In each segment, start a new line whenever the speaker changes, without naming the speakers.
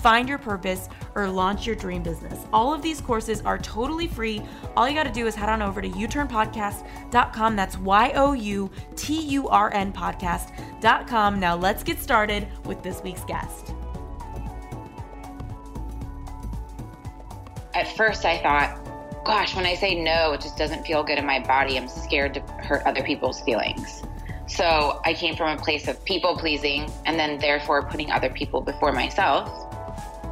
find your purpose, or launch your dream business. All of these courses are totally free. All you got to do is head on over to youturnpodcast.com. That's Y O U T U R N podcast.com. Now let's get started with this week's guest.
At first, I thought, gosh, when I say no, it just doesn't feel good in my body. I'm scared to hurt other people's feelings. So I came from a place of people pleasing and then therefore putting other people before myself,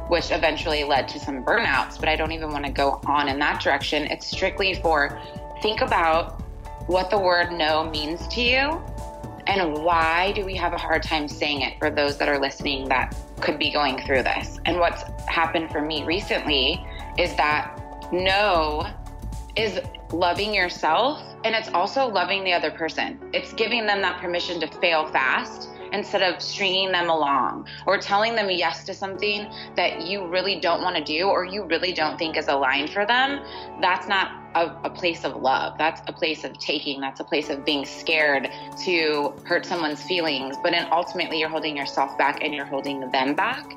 which eventually led to some burnouts. But I don't even want to go on in that direction. It's strictly for think about what the word no means to you and why do we have a hard time saying it for those that are listening that could be going through this. And what's happened for me recently is that no is loving yourself and it's also loving the other person. It's giving them that permission to fail fast instead of stringing them along or telling them yes to something that you really don't want to do or you really don't think is aligned for them. That's not a, a, place of love. That's a place of taking. That's a place of being scared to hurt someone's feelings. But then ultimately, you're holding yourself back and you're holding them back.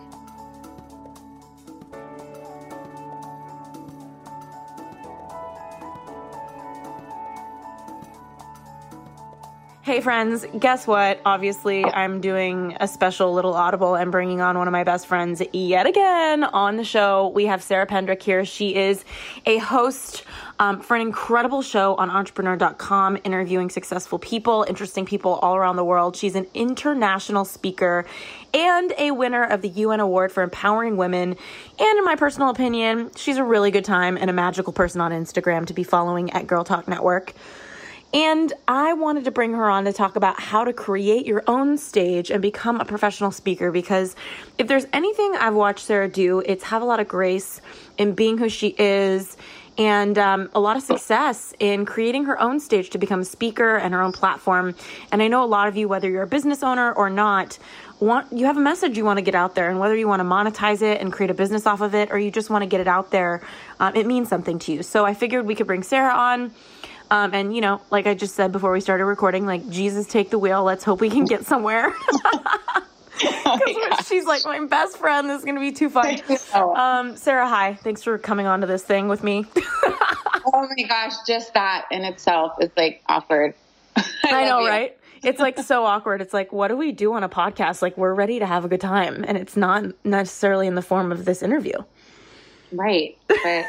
Hey friends, guess what? Obviously, I'm doing a special little audible and bringing on one of my best friends yet again on the show. We have Sarah Pendrick here. She is a host um, for an incredible show on entrepreneur.com, interviewing successful people, interesting people all around the world. She's an international speaker and a winner of the UN Award for Empowering Women. And in my personal opinion, she's a really good time and a magical person on Instagram to be following at Girl Talk Network. And I wanted to bring her on to talk about how to create your own stage and become a professional speaker because if there's anything I've watched Sarah do, it's have a lot of grace in being who she is and um, a lot of success in creating her own stage to become a speaker and her own platform. And I know a lot of you, whether you're a business owner or not, want you have a message you want to get out there, and whether you want to monetize it and create a business off of it, or you just want to get it out there, um, it means something to you. So I figured we could bring Sarah on. Um, and you know, like I just said before we started recording, like Jesus take the wheel. Let's hope we can get somewhere. oh she's like my best friend. This is gonna be too fun. Um, Sarah, hi. Thanks for coming on to this thing with me.
oh my gosh, just that in itself is like awkward.
I, I know, right? It's like so awkward. It's like, what do we do on a podcast? Like, we're ready to have a good time, and it's not necessarily in the form of this interview.
Right. But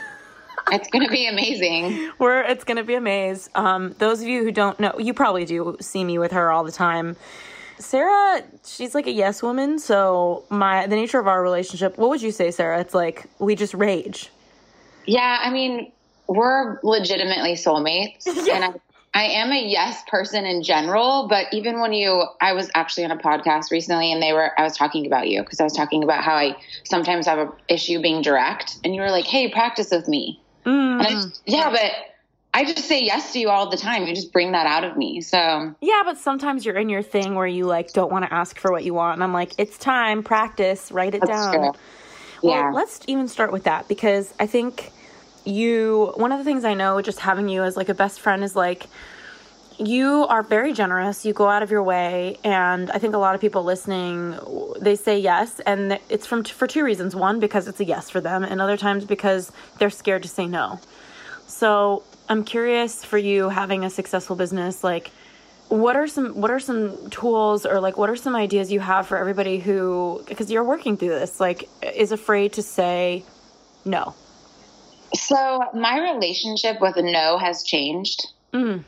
it's going to be amazing.
We're it's going to be amazing. Um, those of you who don't know, you probably do see me with her all the time. Sarah, she's like a yes woman. So my the nature of our relationship, what would you say, Sarah? It's like we just rage.
Yeah, I mean, we're legitimately soulmates, yeah. and I, I am a yes person in general. But even when you, I was actually on a podcast recently, and they were, I was talking about you because I was talking about how I sometimes have an issue being direct, and you were like, "Hey, practice with me." Mm. Just, yeah, but I just say yes to you all the time. You just bring that out of me. So
yeah, but sometimes you're in your thing where you like don't want to ask for what you want, and I'm like, it's time, practice, write it That's down. True. Yeah. Well, let's even start with that because I think you. One of the things I know, just having you as like a best friend, is like you are very generous. You go out of your way, and I think a lot of people listening they say yes, and it's from for two reasons. One, because it's a yes for them, and other times because they're scared to say no. So I'm curious for you having a successful business, like what are some what are some tools or like what are some ideas you have for everybody who because you're working through this like is afraid to say no
so my relationship with no has changed mm.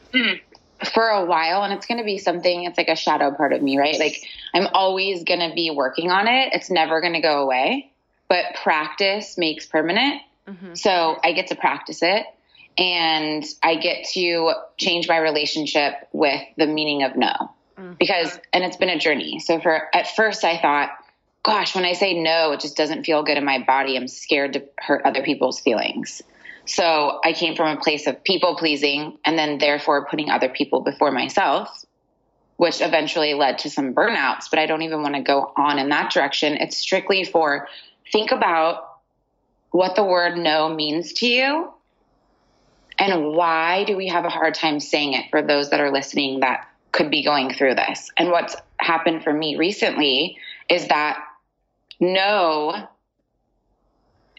For a while and it's going to be something it's like a shadow part of me right? Like i'm always going to be working on it. It's never going to go away but practice makes permanent. Mm-hmm. so i get to practice it and i get to change my relationship with the meaning of no. Mm-hmm. because and it's been a journey. So for at first i thought gosh when i say no it just doesn't feel good in my body. I'm scared to hurt other people's feelings so I came from a place of people pleasing and then therefore putting other people before myself, which eventually led to some burnouts. But I don't even want to go on in that direction. It's strictly for think about what the word no means to you and why do we have a hard time saying it for those that are listening that could be going through this. And what's happened for me recently is that no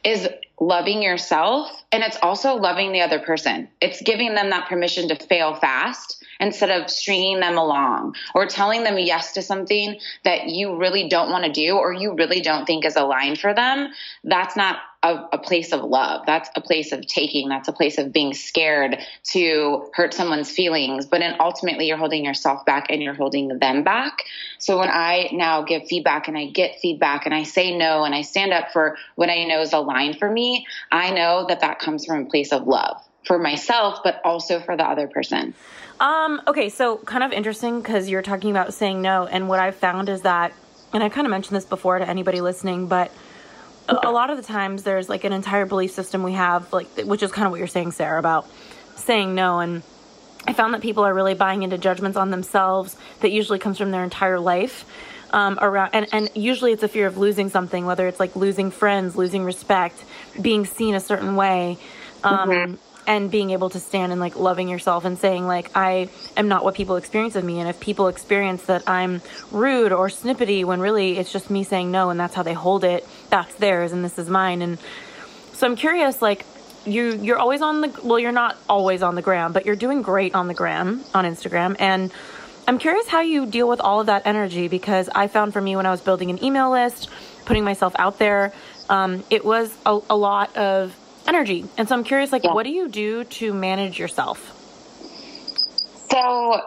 is loving yourself and it's also loving the other person. It's giving them that permission to fail fast instead of stringing them along or telling them yes to something that you really don't want to do or you really don't think is aligned for them. That's not a, a, place of love. That's a place of taking. That's a place of being scared to hurt someone's feelings. But then ultimately, you're holding yourself back and you're holding them back. So when I now give feedback and I get feedback and I say no and I stand up for what I know is aligned for me, I know that that comes from a place of love for myself, but also for the other person.
Um, okay, so kind of interesting because you're talking about saying no, and what I've found is that, and I kind of mentioned this before to anybody listening, but a, lot of the times there's like an entire belief system we have, like which is kind of what you're saying, Sarah, about saying no. And I found that people are really buying into judgments on themselves that usually comes from their entire life. Um, around and, and usually it's a fear of losing something, whether it's like losing friends, losing respect, being seen a certain way. Um, mm-hmm and being able to stand and like loving yourself and saying like I am not what people experience of me and if people experience that I'm rude or snippety when really it's just me saying no and that's how they hold it that's theirs and this is mine and so I'm curious like you you're always on the well you're not always on the gram but you're doing great on the gram on Instagram and I'm curious how you deal with all of that energy because I found for me when I was building an email list putting myself out there um, it was a, a lot of energy. And so I'm curious, like, yeah. what do you do to manage yourself?
So,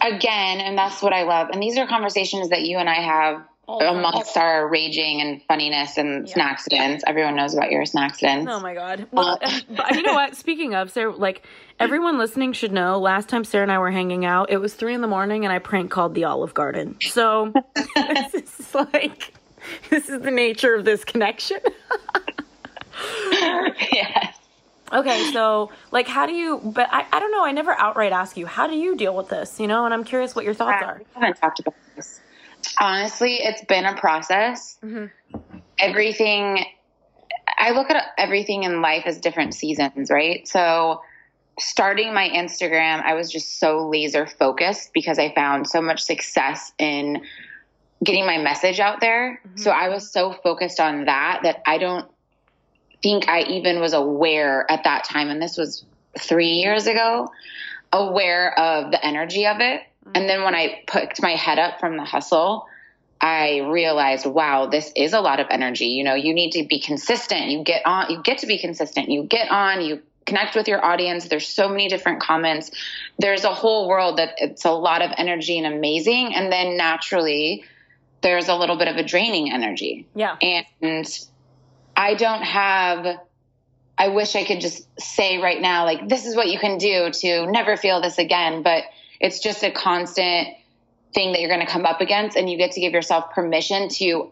again, and that's what I love. And these are conversations that you and I have amongst our raging and funniness and yeah. accidents. Everyone knows about your accidents.
Oh my god! Well, uh, you know what? Speaking of Sarah, like everyone listening should know, last time Sarah and I were hanging out, it was three in the morning, and I prank called the Olive Garden. So this is like this is the nature of this connection.
yes.
Okay, so like, how do you? But I, I don't know. I never outright ask you how do you deal with this, you know. And I'm curious what your thoughts are.
I haven't talked about this. Honestly, it's been a process. Mm-hmm. Everything. I look at everything in life as different seasons, right? So, starting my Instagram, I was just so laser focused because I found so much success in getting my message out there. Mm-hmm. So I was so focused on that that I don't think I even was aware at that time, and this was three years ago, aware of the energy of it. And then when I put my head up from the hustle, I realized, wow, this is a lot of energy. You know, you need to be consistent. You get on, you get to be consistent. You get on, you connect with your audience. There's so many different comments. There's a whole world that it's a lot of energy and amazing. And then naturally, there's a little bit of a draining energy.
Yeah.
And I don't have I wish I could just say right now, like, this is what you can do to never feel this again. But it's just a constant thing that you're going to come up against. And you get to give yourself permission to,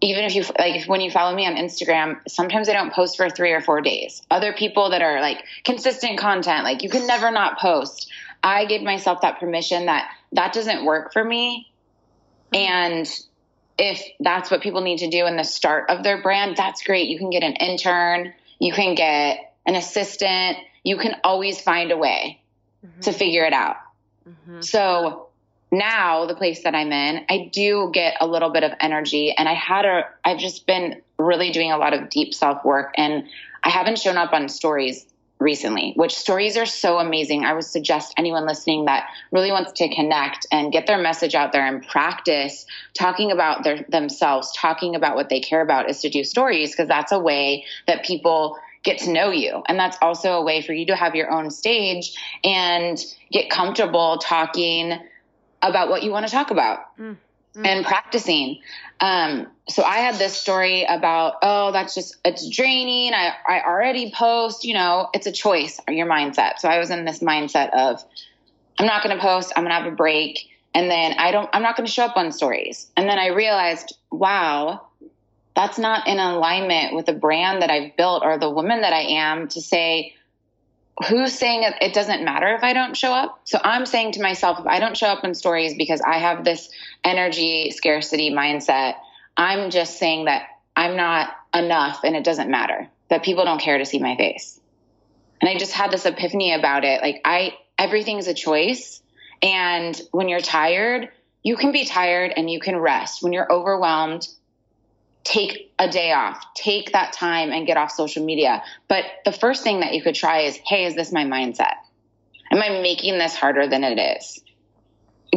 even if you, like, when you follow me on Instagram, sometimes I don't post for three or four days. Other people that are like consistent content, like, you can never not post. I give myself that permission that that doesn't work for me. And if that's what people need to do in the start of their brand, that's great. You can get an intern, you can get an assistant, you can always find a way mm-hmm. to figure it out. Mm-hmm. So now the place that I'm in, I do get a little bit of energy and I had a I've just been really doing a lot of deep self work and I haven't shown up on stories recently, which stories are so amazing. I would suggest anyone listening that really wants to connect and get their message out there and practice talking about their, themselves, talking about what they care about is to do stories because that's a way that people get to know you. And that's also a way for you to have your own stage and get comfortable talking about what you want to talk about mm. Mm. and practicing. Um, so I had this story about, oh, that's just, it's draining. I, I already post, you know, it's a choice, your mindset. So I was in this mindset of, I'm not going to post, I'm going to have a break. And then I don't, I'm not going to show up on stories. And then I realized, wow, that's not in alignment with the brand that I've built or the woman that I am to say, who's saying it, it doesn't matter if I don't show up? So I'm saying to myself, if I don't show up in stories because I have this energy scarcity mindset, I'm just saying that I'm not enough and it doesn't matter, that people don't care to see my face. And I just had this epiphany about it. Like I, everything's a choice. And when you're tired, you can be tired and you can rest. When you're overwhelmed, take a day off, take that time and get off social media. But the first thing that you could try is, hey, is this my mindset? Am I making this harder than it is?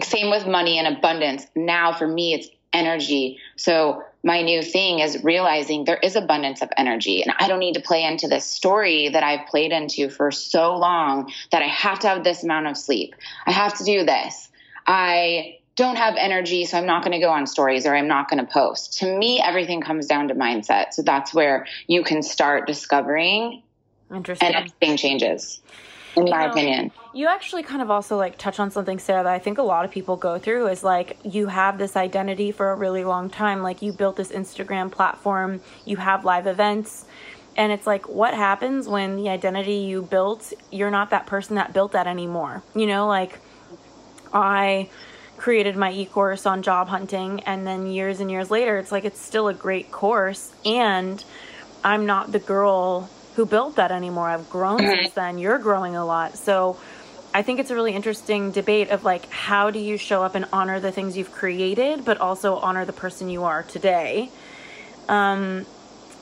Same with money and abundance. Now for me, it's energy. So my new thing is realizing there is abundance of energy and I don't need to play into this story that I've played into for so long that I have to have this amount of sleep. I have to do this. I don't have energy, so I'm not going to go on stories or I'm not going to post. To me, everything comes down to mindset. So that's where you can start discovering
Interesting.
and everything changes. In you my know, opinion,
you actually kind of also like touch on something, Sarah, that I think a lot of people go through is like you have this identity for a really long time. Like you built this Instagram platform, you have live events, and it's like what happens when the identity you built, you're not that person that built that anymore. You know, like I created my e-course on job hunting and then years and years later it's like it's still a great course and I'm not the girl who built that anymore. I've grown mm-hmm. since then. You're growing a lot. So I think it's a really interesting debate of like how do you show up and honor the things you've created but also honor the person you are today. Um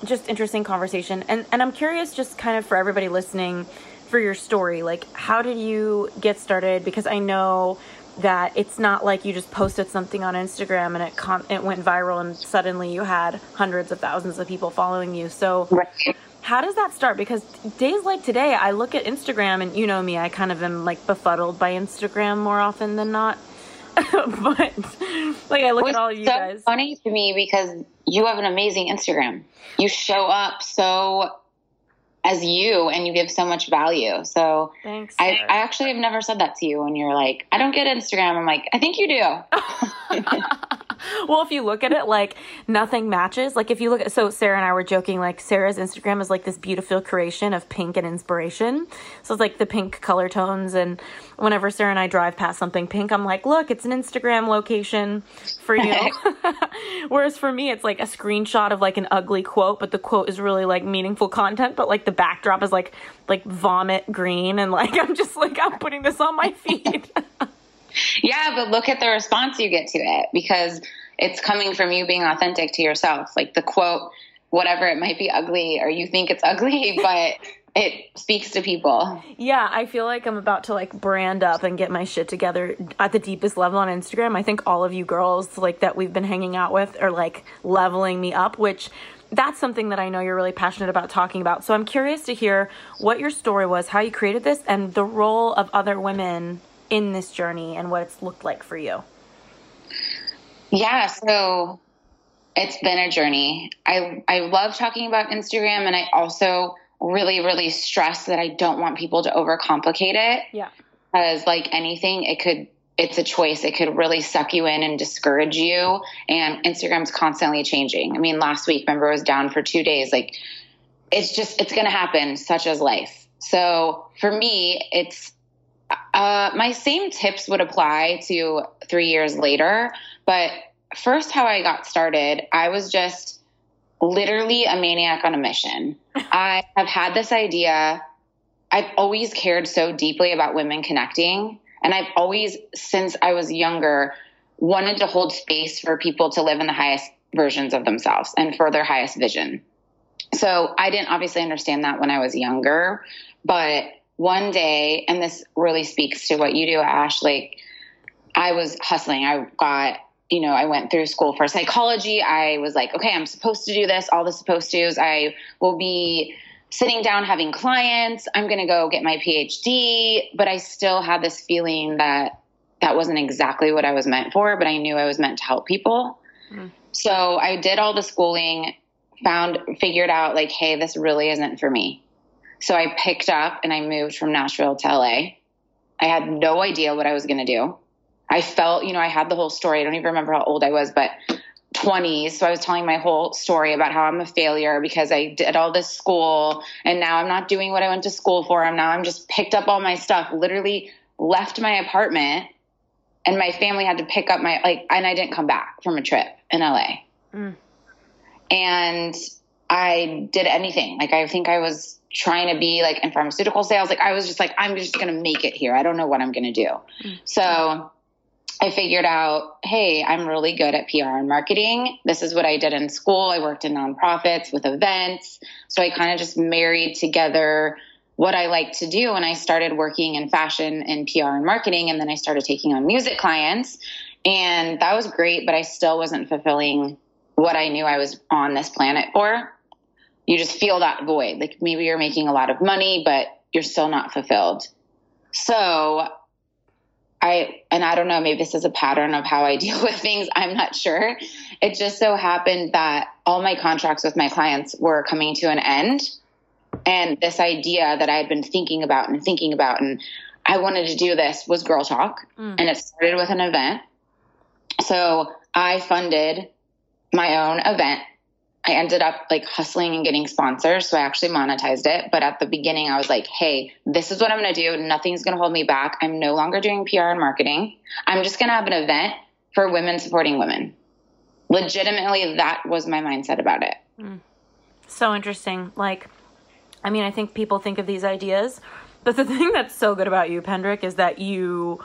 just interesting conversation. And and I'm curious just kind of for everybody listening for your story, like how did you get started because I know that it's not like you just posted something on Instagram and it com- it went viral and suddenly you had hundreds of thousands of people following you. So right. how does that start? Because days like today, I look at Instagram and you know me, I kind of am like befuddled by Instagram more often than not. but like I look at all of you
so
guys.
Funny to me because you have an amazing Instagram. You show up so as you and you give so much value. So
thanks.
I, I, actually have never said that to you when you're like, I don't get Instagram. I'm like, I think you do.
well, if you look at it, like nothing matches. Like if you look at, so Sarah and I were joking, like Sarah's Instagram is like this beautiful creation of pink and inspiration. So it's like the pink color tones. And whenever Sarah and I drive past something pink, I'm like, look, it's an Instagram location for you. Whereas for me, it's like a screenshot of like an ugly quote, but the quote is really like meaningful content, but like the backdrop is like like vomit green and like I'm just like I'm putting this on my feed.
yeah, but look at the response you get to it because it's coming from you being authentic to yourself. Like the quote, whatever it might be ugly or you think it's ugly, but it speaks to people.
Yeah, I feel like I'm about to like brand up and get my shit together at the deepest level on Instagram. I think all of you girls like that we've been hanging out with are like leveling me up, which that's something that I know you're really passionate about talking about. So I'm curious to hear what your story was, how you created this, and the role of other women in this journey and what it's looked like for you.
Yeah, so it's been a journey. I I love talking about Instagram and I also really really stress that I don't want people to overcomplicate it.
Yeah.
Because like anything it could it's a choice. It could really suck you in and discourage you. And Instagram's constantly changing. I mean, last week, remember, I was down for two days. Like, it's just, it's going to happen, such as life. So for me, it's, uh, my same tips would apply to three years later. But first, how I got started, I was just literally a maniac on a mission. I have had this idea. I've always cared so deeply about women connecting and I've always, since I was younger, wanted to hold space for people to live in the highest versions of themselves and for their highest vision. So I didn't obviously understand that when I was younger, but one day, and this really speaks to what you do, Ash, like I was hustling. I got, you know, I went through school for psychology. I was like, okay, I'm supposed to do this, all the supposed to's. I will be sitting down having clients. I'm going to go get my PhD. But I still had this feeling that that wasn't exactly what I was meant for, but I knew I was meant to help people. Mm. So I did all the schooling, found, figured out like, hey, this really isn't for me. So I picked up and I moved from Nashville to LA. I had no idea what I was going to do. I felt, you know, I had the whole story. I don't even remember how old I was, but 20s. So I was telling my whole story about how I'm a failure because I did all this school and now I'm not doing what I went to school for. I'm now I'm just picked up all my stuff, literally left my apartment and my family had to pick up my like and I didn't come back from a trip in LA. Mm. And I did anything. Like I think I was trying to be like in pharmaceutical sales. Like I was just like, I'm just going to make it here. I don't know what I'm going to do. Mm. So I figured out, hey, I'm really good at PR and marketing. This is what I did in school. I worked in nonprofits with events. So I kind of just married together what I like to do. And I started working in fashion and PR and marketing. And then I started taking on music clients. And that was great, but I still wasn't fulfilling what I knew I was on this planet for you just feel that void. Like maybe you're making a lot of money, but you're still not fulfilled. So I, and I don't know, maybe this is a pattern of how I deal with things. I'm not sure. It just so happened that all my contracts with my clients were coming to an end. And this idea that I had been thinking about and thinking about, and I wanted to do this was Girl Talk. Mm. And it started with an event. So I funded my own event I ended up like hustling and getting sponsors. So I actually monetized it. But at the beginning, I was like, hey, this is what I'm going to do. Nothing's going to hold me back. I'm no longer doing PR and marketing. I'm just going to have an event for women supporting women. Legitimately, that was my mindset about it. Mm.
So interesting. Like, I mean, I think people think of these ideas, but the thing that's so good about you, Pendrick, is that you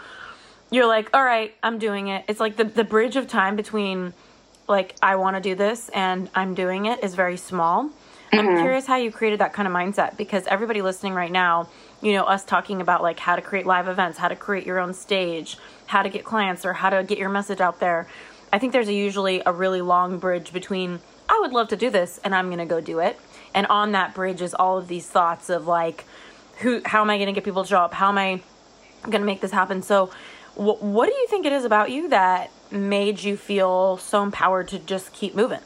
you're like, all right, I'm doing it. It's like the the bridge of time between like I want to do this and I'm doing it is very small. Mm-hmm. I'm curious how you created that kind of mindset because everybody listening right now, you know, us talking about like how to create live events, how to create your own stage, how to get clients or how to get your message out there. I think there's a, usually a really long bridge between I would love to do this and I'm going to go do it. And on that bridge is all of these thoughts of like who how am I going to get people to show up? How am I going to make this happen? So wh- what do you think it is about you that made you feel so empowered to just keep moving?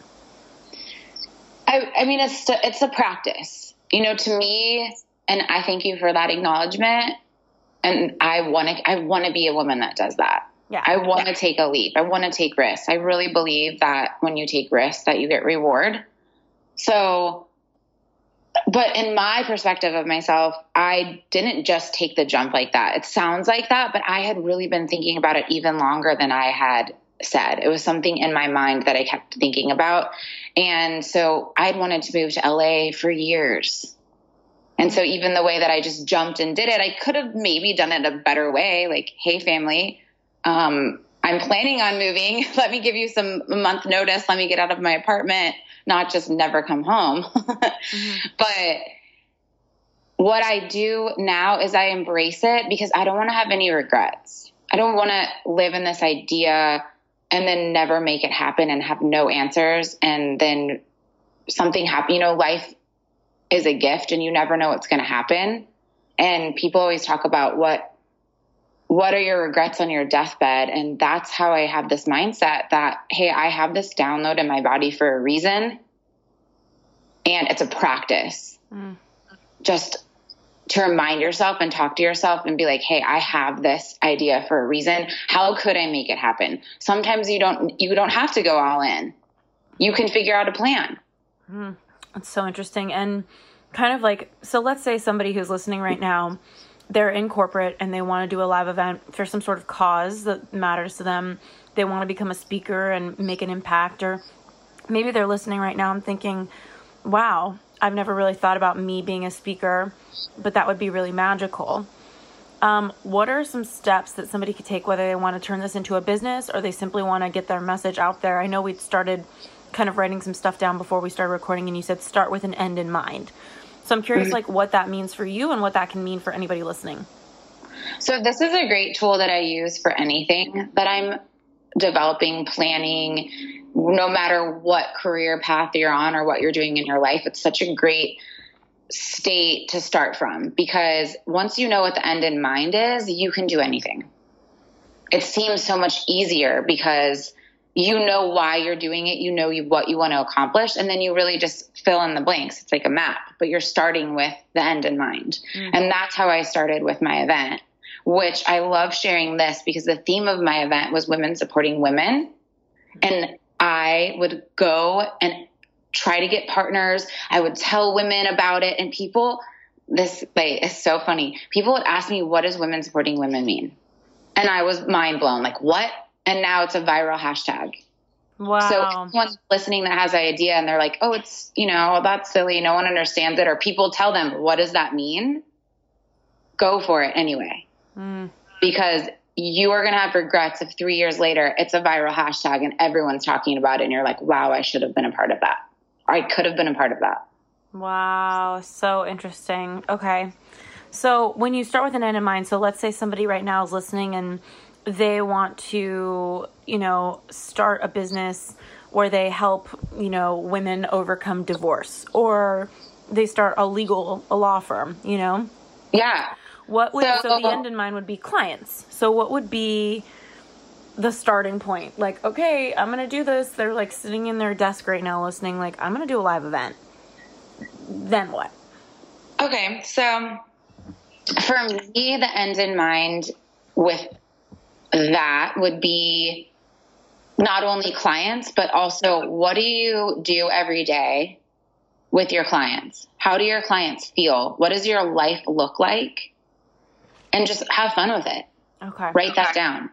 I, I mean, it's it's a practice, you know. To me, and I thank you for that acknowledgement. And I want to I want to be a woman that does that. Yeah. I want to yeah. take a leap. I want to take risks. I really believe that when you take risks, that you get reward. So but in my perspective of myself, I didn't just take the jump like that. It sounds like that, but I had really been thinking about it even longer than I had said. It was something in my mind that I kept thinking about. And so I'd wanted to move to LA for years. And so even the way that I just jumped and did it, I could have maybe done it a better way. Like, hey, family, um, I'm planning on moving. Let me give you some month notice. Let me get out of my apartment not just never come home. mm-hmm. But what I do now is I embrace it because I don't want to have any regrets. I don't want to live in this idea and then never make it happen and have no answers and then something happen. You know, life is a gift and you never know what's going to happen. And people always talk about what what are your regrets on your deathbed? And that's how I have this mindset that, hey, I have this download in my body for a reason. And it's a practice. Mm. Just to remind yourself and talk to yourself and be like, hey, I have this idea for a reason. How could I make it happen? Sometimes you don't you don't have to go all in. You can figure out a plan.
Mm. That's so interesting. And kind of like so let's say somebody who's listening right now they're in corporate and they want to do a live event for some sort of cause that matters to them. They want to become a speaker and make an impact, or maybe they're listening right now and thinking, wow, I've never really thought about me being a speaker, but that would be really magical. Um, what are some steps that somebody could take, whether they want to turn this into a business or they simply want to get their message out there? I know we'd started kind of writing some stuff down before we started recording, and you said start with an end in mind. So I'm curious, like, what that means for you and what that can mean for anybody listening.
So this is a great tool that I use for anything that I'm developing, planning, no matter what career path you're on or what you're doing in your life. It's such a great state to start from because once you know what the end in mind is, you can do anything. It seems so much easier because you know why you're doing it, you know what you want to accomplish, and then you really just fill in the blanks. It's like a map, but you're starting with the end in mind. Mm-hmm. And that's how I started with my event, which I love sharing this because the theme of my event was women supporting women. And I would go and try to get partners. I would tell women about it and people, this like, is so funny. People would ask me, what does women supporting women mean? And I was mind blown. Like, what? And now it's a viral hashtag.
Wow.
So someone listening that has an idea and they're like, oh, it's, you know, that's silly. No one understands it. Or people tell them, what does that mean? Go for it anyway. Mm. Because you are going to have regrets if three years later it's a viral hashtag and everyone's talking about it and you're like, wow, I should have been a part of that. I could have been a part of that.
Wow, so interesting. Okay. So when you start with an end in mind, so let's say somebody right now is listening and they want to, you know, start a business where they help, you know, women overcome divorce or they start a legal a law firm, you know?
Yeah.
What would so, so the end in mind would be clients. So what would be the starting point. Like, okay, I'm gonna do this. They're like sitting in their desk right now listening, like, I'm gonna do a live event. Then what?
Okay, so for me, the end in mind with that would be not only clients, but also what do you do every day with your clients? How do your clients feel? What does your life look like? And just have fun with it.
Okay.
Write that down.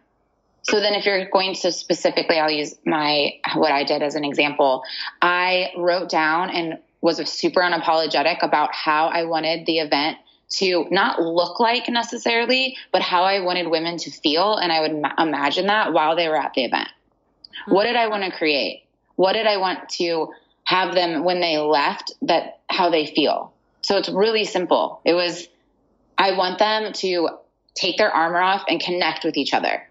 So then if you're going to specifically, I'll use my, what I did as an example. I wrote down and was super unapologetic about how I wanted the event to not look like necessarily, but how I wanted women to feel. And I would ma- imagine that while they were at the event. Mm-hmm. What did I want to create? What did I want to have them when they left that how they feel? So it's really simple. It was, I want them to take their armor off and connect with each other.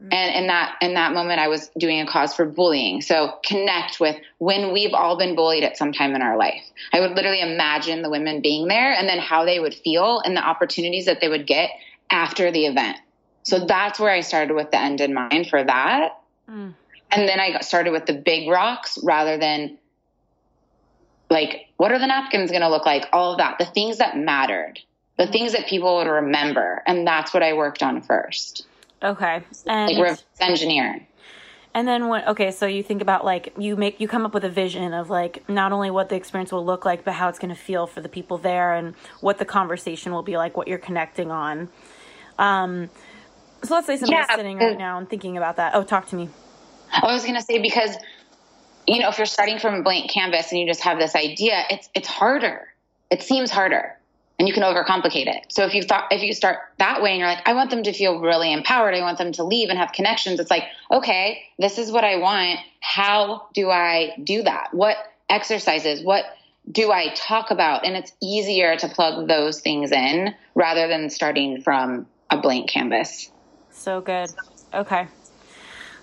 And in that in that moment, I was doing a cause for bullying. So connect with when we've all been bullied at some time in our life. I would literally imagine the women being there, and then how they would feel, and the opportunities that they would get after the event. So that's where I started with the end in mind for that. Mm. And then I got started with the big rocks rather than like what are the napkins going to look like? All of that, the things that mattered, the things that people would remember, and that's what I worked on first.
Okay.
And like reverse engineer.
And then when okay, so you think about like you make you come up with a vision of like not only what the experience will look like, but how it's going to feel for the people there, and what the conversation will be like, what you're connecting on. Um, so let's say somebody's yeah, sitting right now and thinking about that. Oh, talk to me.
I was going to say because you know if you're starting from a blank canvas and you just have this idea, it's it's harder. It seems harder and you can overcomplicate it. So if you thought if you start that way and you're like, I want them to feel really empowered, I want them to leave and have connections, it's like, okay, this is what I want. How do I do that? What exercises? What do I talk about? And it's easier to plug those things in rather than starting from a blank canvas.
So good. Okay.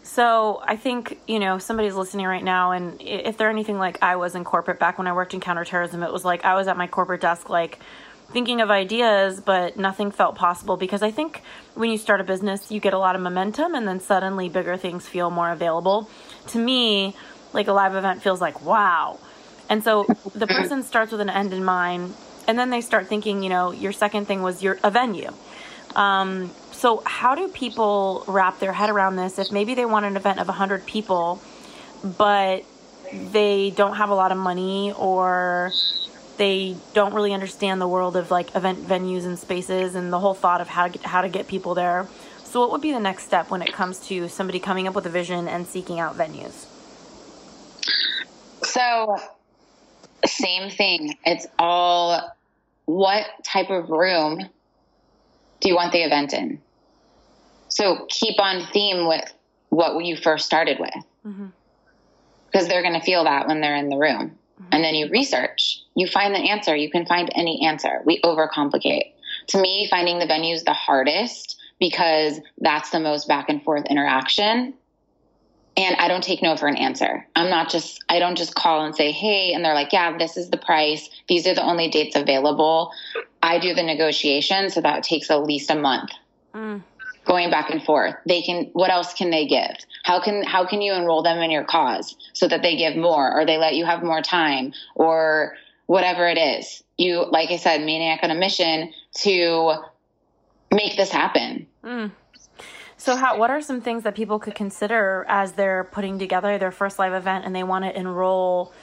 So I think, you know, somebody's listening right now, and if they're anything like I was in corporate back when I worked in counterterrorism, it was like I was at my corporate desk, like, thinking of ideas, but nothing felt possible because I think when you start a business, you get a lot of momentum and then suddenly bigger things feel more available. To me, like a live event feels like, wow. And so the person starts with an end in mind and then they start thinking, you know, your second thing was your a venue. Um, so how do people wrap their head around this if maybe they want an event of 100 people, but they don't have a lot of money or they don't really understand the world of like event venues and spaces and the whole thought of how to get, how to get people there. So, what would be the next step when it comes to somebody coming up with a vision and seeking out venues?
So, same thing. It's all what type of room do you want the event in? So, keep on theme with what you first started with. Mm-hmm. Because they're going to feel that when they're in the room. Mm-hmm. And then you research, you find the answer. You can find any answer. We overcomplicate. To me, finding the venue is the hardest because that's the most back and forth interaction. and I don't take no for an answer. I'm not just, I don't just call and say, hey, and they're like, yeah, this is the price. These are the only dates available. I do the negotiation, so that takes at least a month. Mm. Going back and forth. They can, what else can they give? How can, how can you enroll them in your cause so that they give more or they let you have more time or whatever it is? You, like I said, Maniac on a mission to make this happen. Mm.
So, how? What are some things that people could consider as they're putting together their first live event and they want to enroll?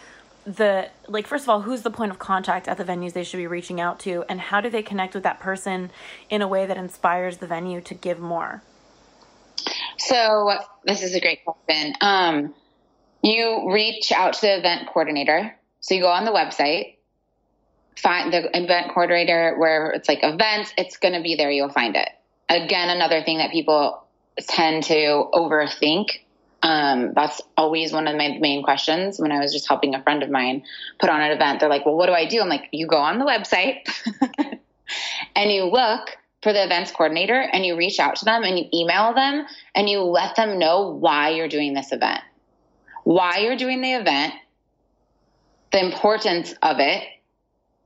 The like, first of all, who's the point of contact at the venues they should be reaching out to, and how do they connect with that person in a way that inspires the venue to give more?
So, this is a great question. Um, you reach out to the event coordinator. So, you go on the website, find the event coordinator where it's like events, it's going to be there. You'll find it. Again, another thing that people tend to overthink. Um, that's always one of my main questions when I was just helping a friend of mine put on an event. They're like, well, what do I do? I'm like, you go on the website and you look for the events coordinator and you reach out to them and you email them and you let them know why you're doing this event, why you're doing the event, the importance of it,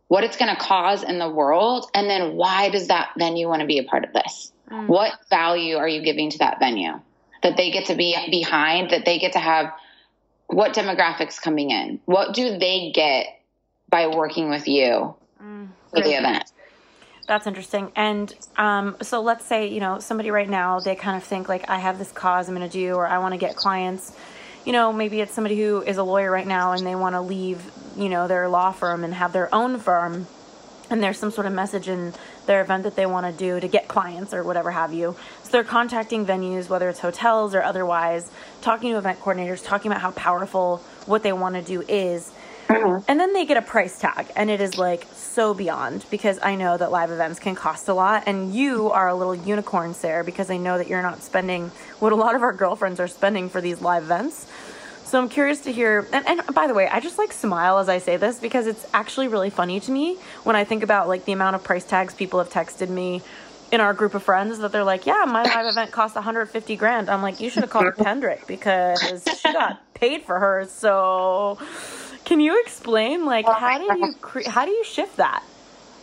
what it's going to cause in the world, and then why does that venue want to be a part of this? Mm. What value are you giving to that venue that they get to be behind, that they get to have what demographics coming in? What do they get by working with you mm. for the event?
That's interesting. And um, so let's say, you know, somebody right now, they kind of think like, I have this cause I'm going to do, or I want to get clients. You know, maybe it's somebody who is a lawyer right now and they want to leave, you know, their law firm and have their own firm and there's some sort of message in their event that they want to do to get clients or whatever have you. So they're contacting venues, whether it's hotels or otherwise, talking to event coordinators, talking about how powerful what they want to do is. Mm-hmm. And then they get a price tag, and it is like so beyond because I know that live events can cost a lot. And you are a little unicorn, Sarah, because I know that you're not spending what a lot of our girlfriends are spending for these live events. So I'm curious to hear. And, and by the way, I just like smile as I say this because it's actually really funny to me when I think about like the amount of price tags people have texted me in our group of friends that they're like, yeah, my live event cost 150 grand. I'm like, you should have called Pendrick because she got paid for hers. So, can you explain like how do you cre- how do you shift that?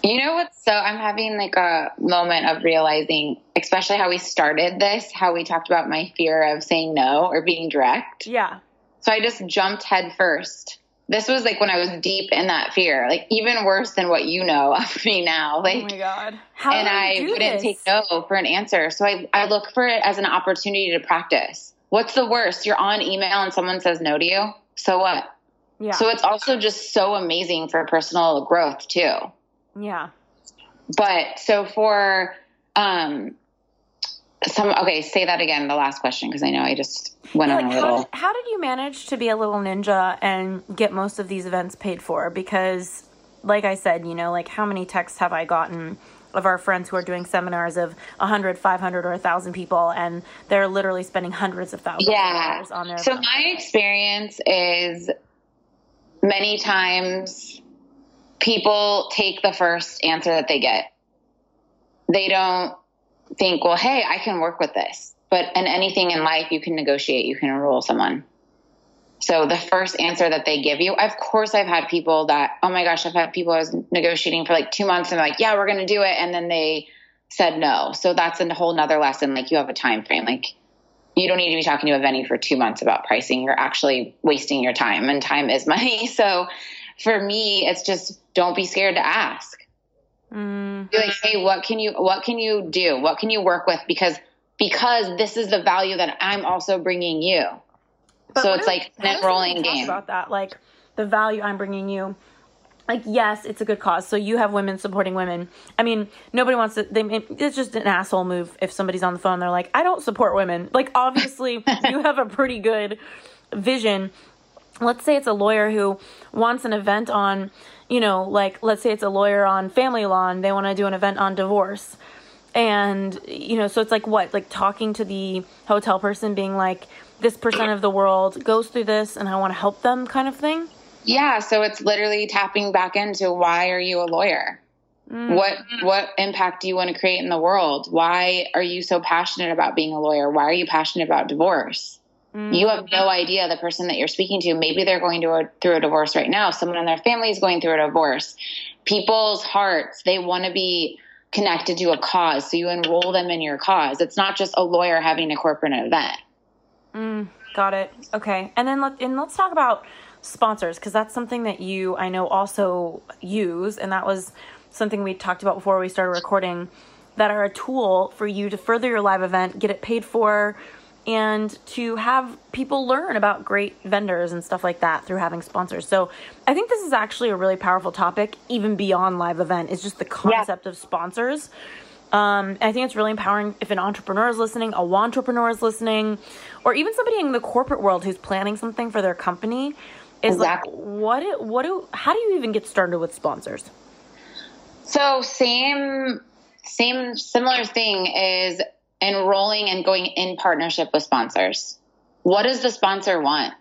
You know what? So I'm having like a moment of realizing, especially how we started this, how we talked about my fear of saying no or being direct.
Yeah.
So I just jumped head first. This was like when I was deep in that fear, like even worse than what you know of me now. Oh like,
oh my god!
How and I wouldn't this? take no for an answer. So I, I look for it as an opportunity to practice. What's the worst? You're on email and someone says no to you. So what? Yeah. So it's also just so amazing for personal growth too.
Yeah.
But so for um some okay, say that again, the last question, because I know I just went yeah, on like a little.
How did, how did you manage to be a little ninja and get most of these events paid for? Because, like I said, you know, like how many texts have I gotten of our friends who are doing seminars of 100, 500, or 1,000 people, and they're literally spending hundreds of thousands yeah. of dollars on their.
So, my experience is many times people take the first answer that they get. They don't think, well, hey, I can work with this. But in anything in life, you can negotiate, you can enroll someone. So the first answer that they give you, of course, I've had people that, oh my gosh, I've had people I was negotiating for like two months and like, yeah, we're going to do it. And then they said no. So that's a whole nother lesson. Like you have a time frame. Like you don't need to be talking to a venue for two months about pricing. You're actually wasting your time and time is money. So for me, it's just don't be scared to ask. Mm. Be like, hey, what can you what can you do? What can you work with? Because because this is the value that I'm also bringing you. But so it's like an rolling game
about that, like the value I'm bringing you. Like yes, it's a good cause. So you have women supporting women. I mean, nobody wants to. They, it's just an asshole move if somebody's on the phone. They're like, I don't support women. Like obviously, you have a pretty good vision. Let's say it's a lawyer who wants an event on you know, like let's say it's a lawyer on family law and they want to do an event on divorce. And, you know, so it's like what? Like talking to the hotel person, being like, this percent of the world goes through this and I want to help them kind of thing?
Yeah. So it's literally tapping back into why are you a lawyer? Mm. What what impact do you want to create in the world? Why are you so passionate about being a lawyer? Why are you passionate about divorce? You have no idea the person that you're speaking to. Maybe they're going to a, through a divorce right now. Someone in their family is going through a divorce. People's hearts, they want to be connected to a cause. So you enroll them in your cause. It's not just a lawyer having a corporate event.
Mm, got it. Okay. And then let, and let's talk about sponsors because that's something that you I know also use and that was something we talked about before we started recording that are a tool for you to further your live event, get it paid for, and to have people learn about great vendors and stuff like that through having sponsors. So I think this is actually a really powerful topic, even beyond live event, It's just the concept yeah. of sponsors. Um, I think it's really empowering if an entrepreneur is listening, a entrepreneur is listening, or even somebody in the corporate world who's planning something for their company is exactly. like, what, what do, how do you even get started with sponsors?
So same, same, similar thing is enrolling and going in partnership with sponsors. What does the sponsor want?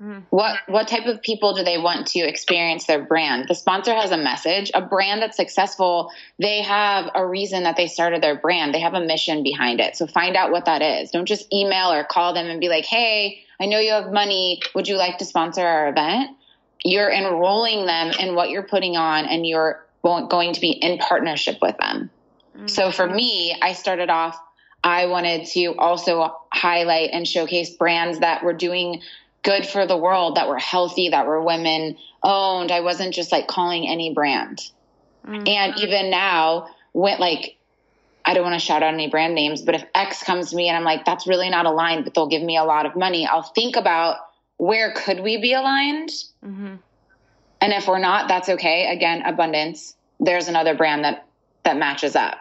Mm-hmm. What what type of people do they want to experience their brand? The sponsor has a message. A brand that's successful, they have a reason that they started their brand. They have a mission behind it. So find out what that is. Don't just email or call them and be like, "Hey, I know you have money. Would you like to sponsor our event?" You're enrolling them in what you're putting on and you're going to be in partnership with them. Mm-hmm. So for me, I started off I wanted to also highlight and showcase brands that were doing good for the world, that were healthy, that were women owned. I wasn't just like calling any brand. Mm-hmm. And even now, went like, I don't want to shout out any brand names, but if X comes to me and I'm like, that's really not aligned, but they'll give me a lot of money, I'll think about where could we be aligned? Mm-hmm. And if we're not, that's okay. Again, abundance. There's another brand that that matches up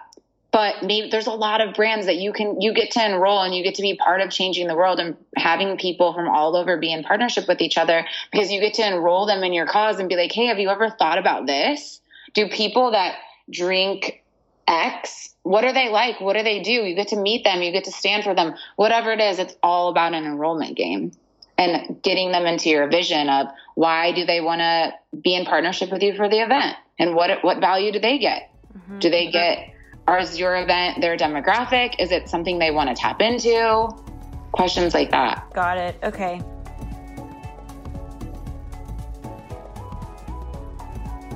but maybe there's a lot of brands that you can you get to enroll and you get to be part of changing the world and having people from all over be in partnership with each other because you get to enroll them in your cause and be like hey have you ever thought about this do people that drink x what are they like what do they do you get to meet them you get to stand for them whatever it is it's all about an enrollment game and getting them into your vision of why do they want to be in partnership with you for the event and what what value do they get mm-hmm. do they get or is your event their demographic? Is it something they want to tap into? Questions like that.
Got it. Okay.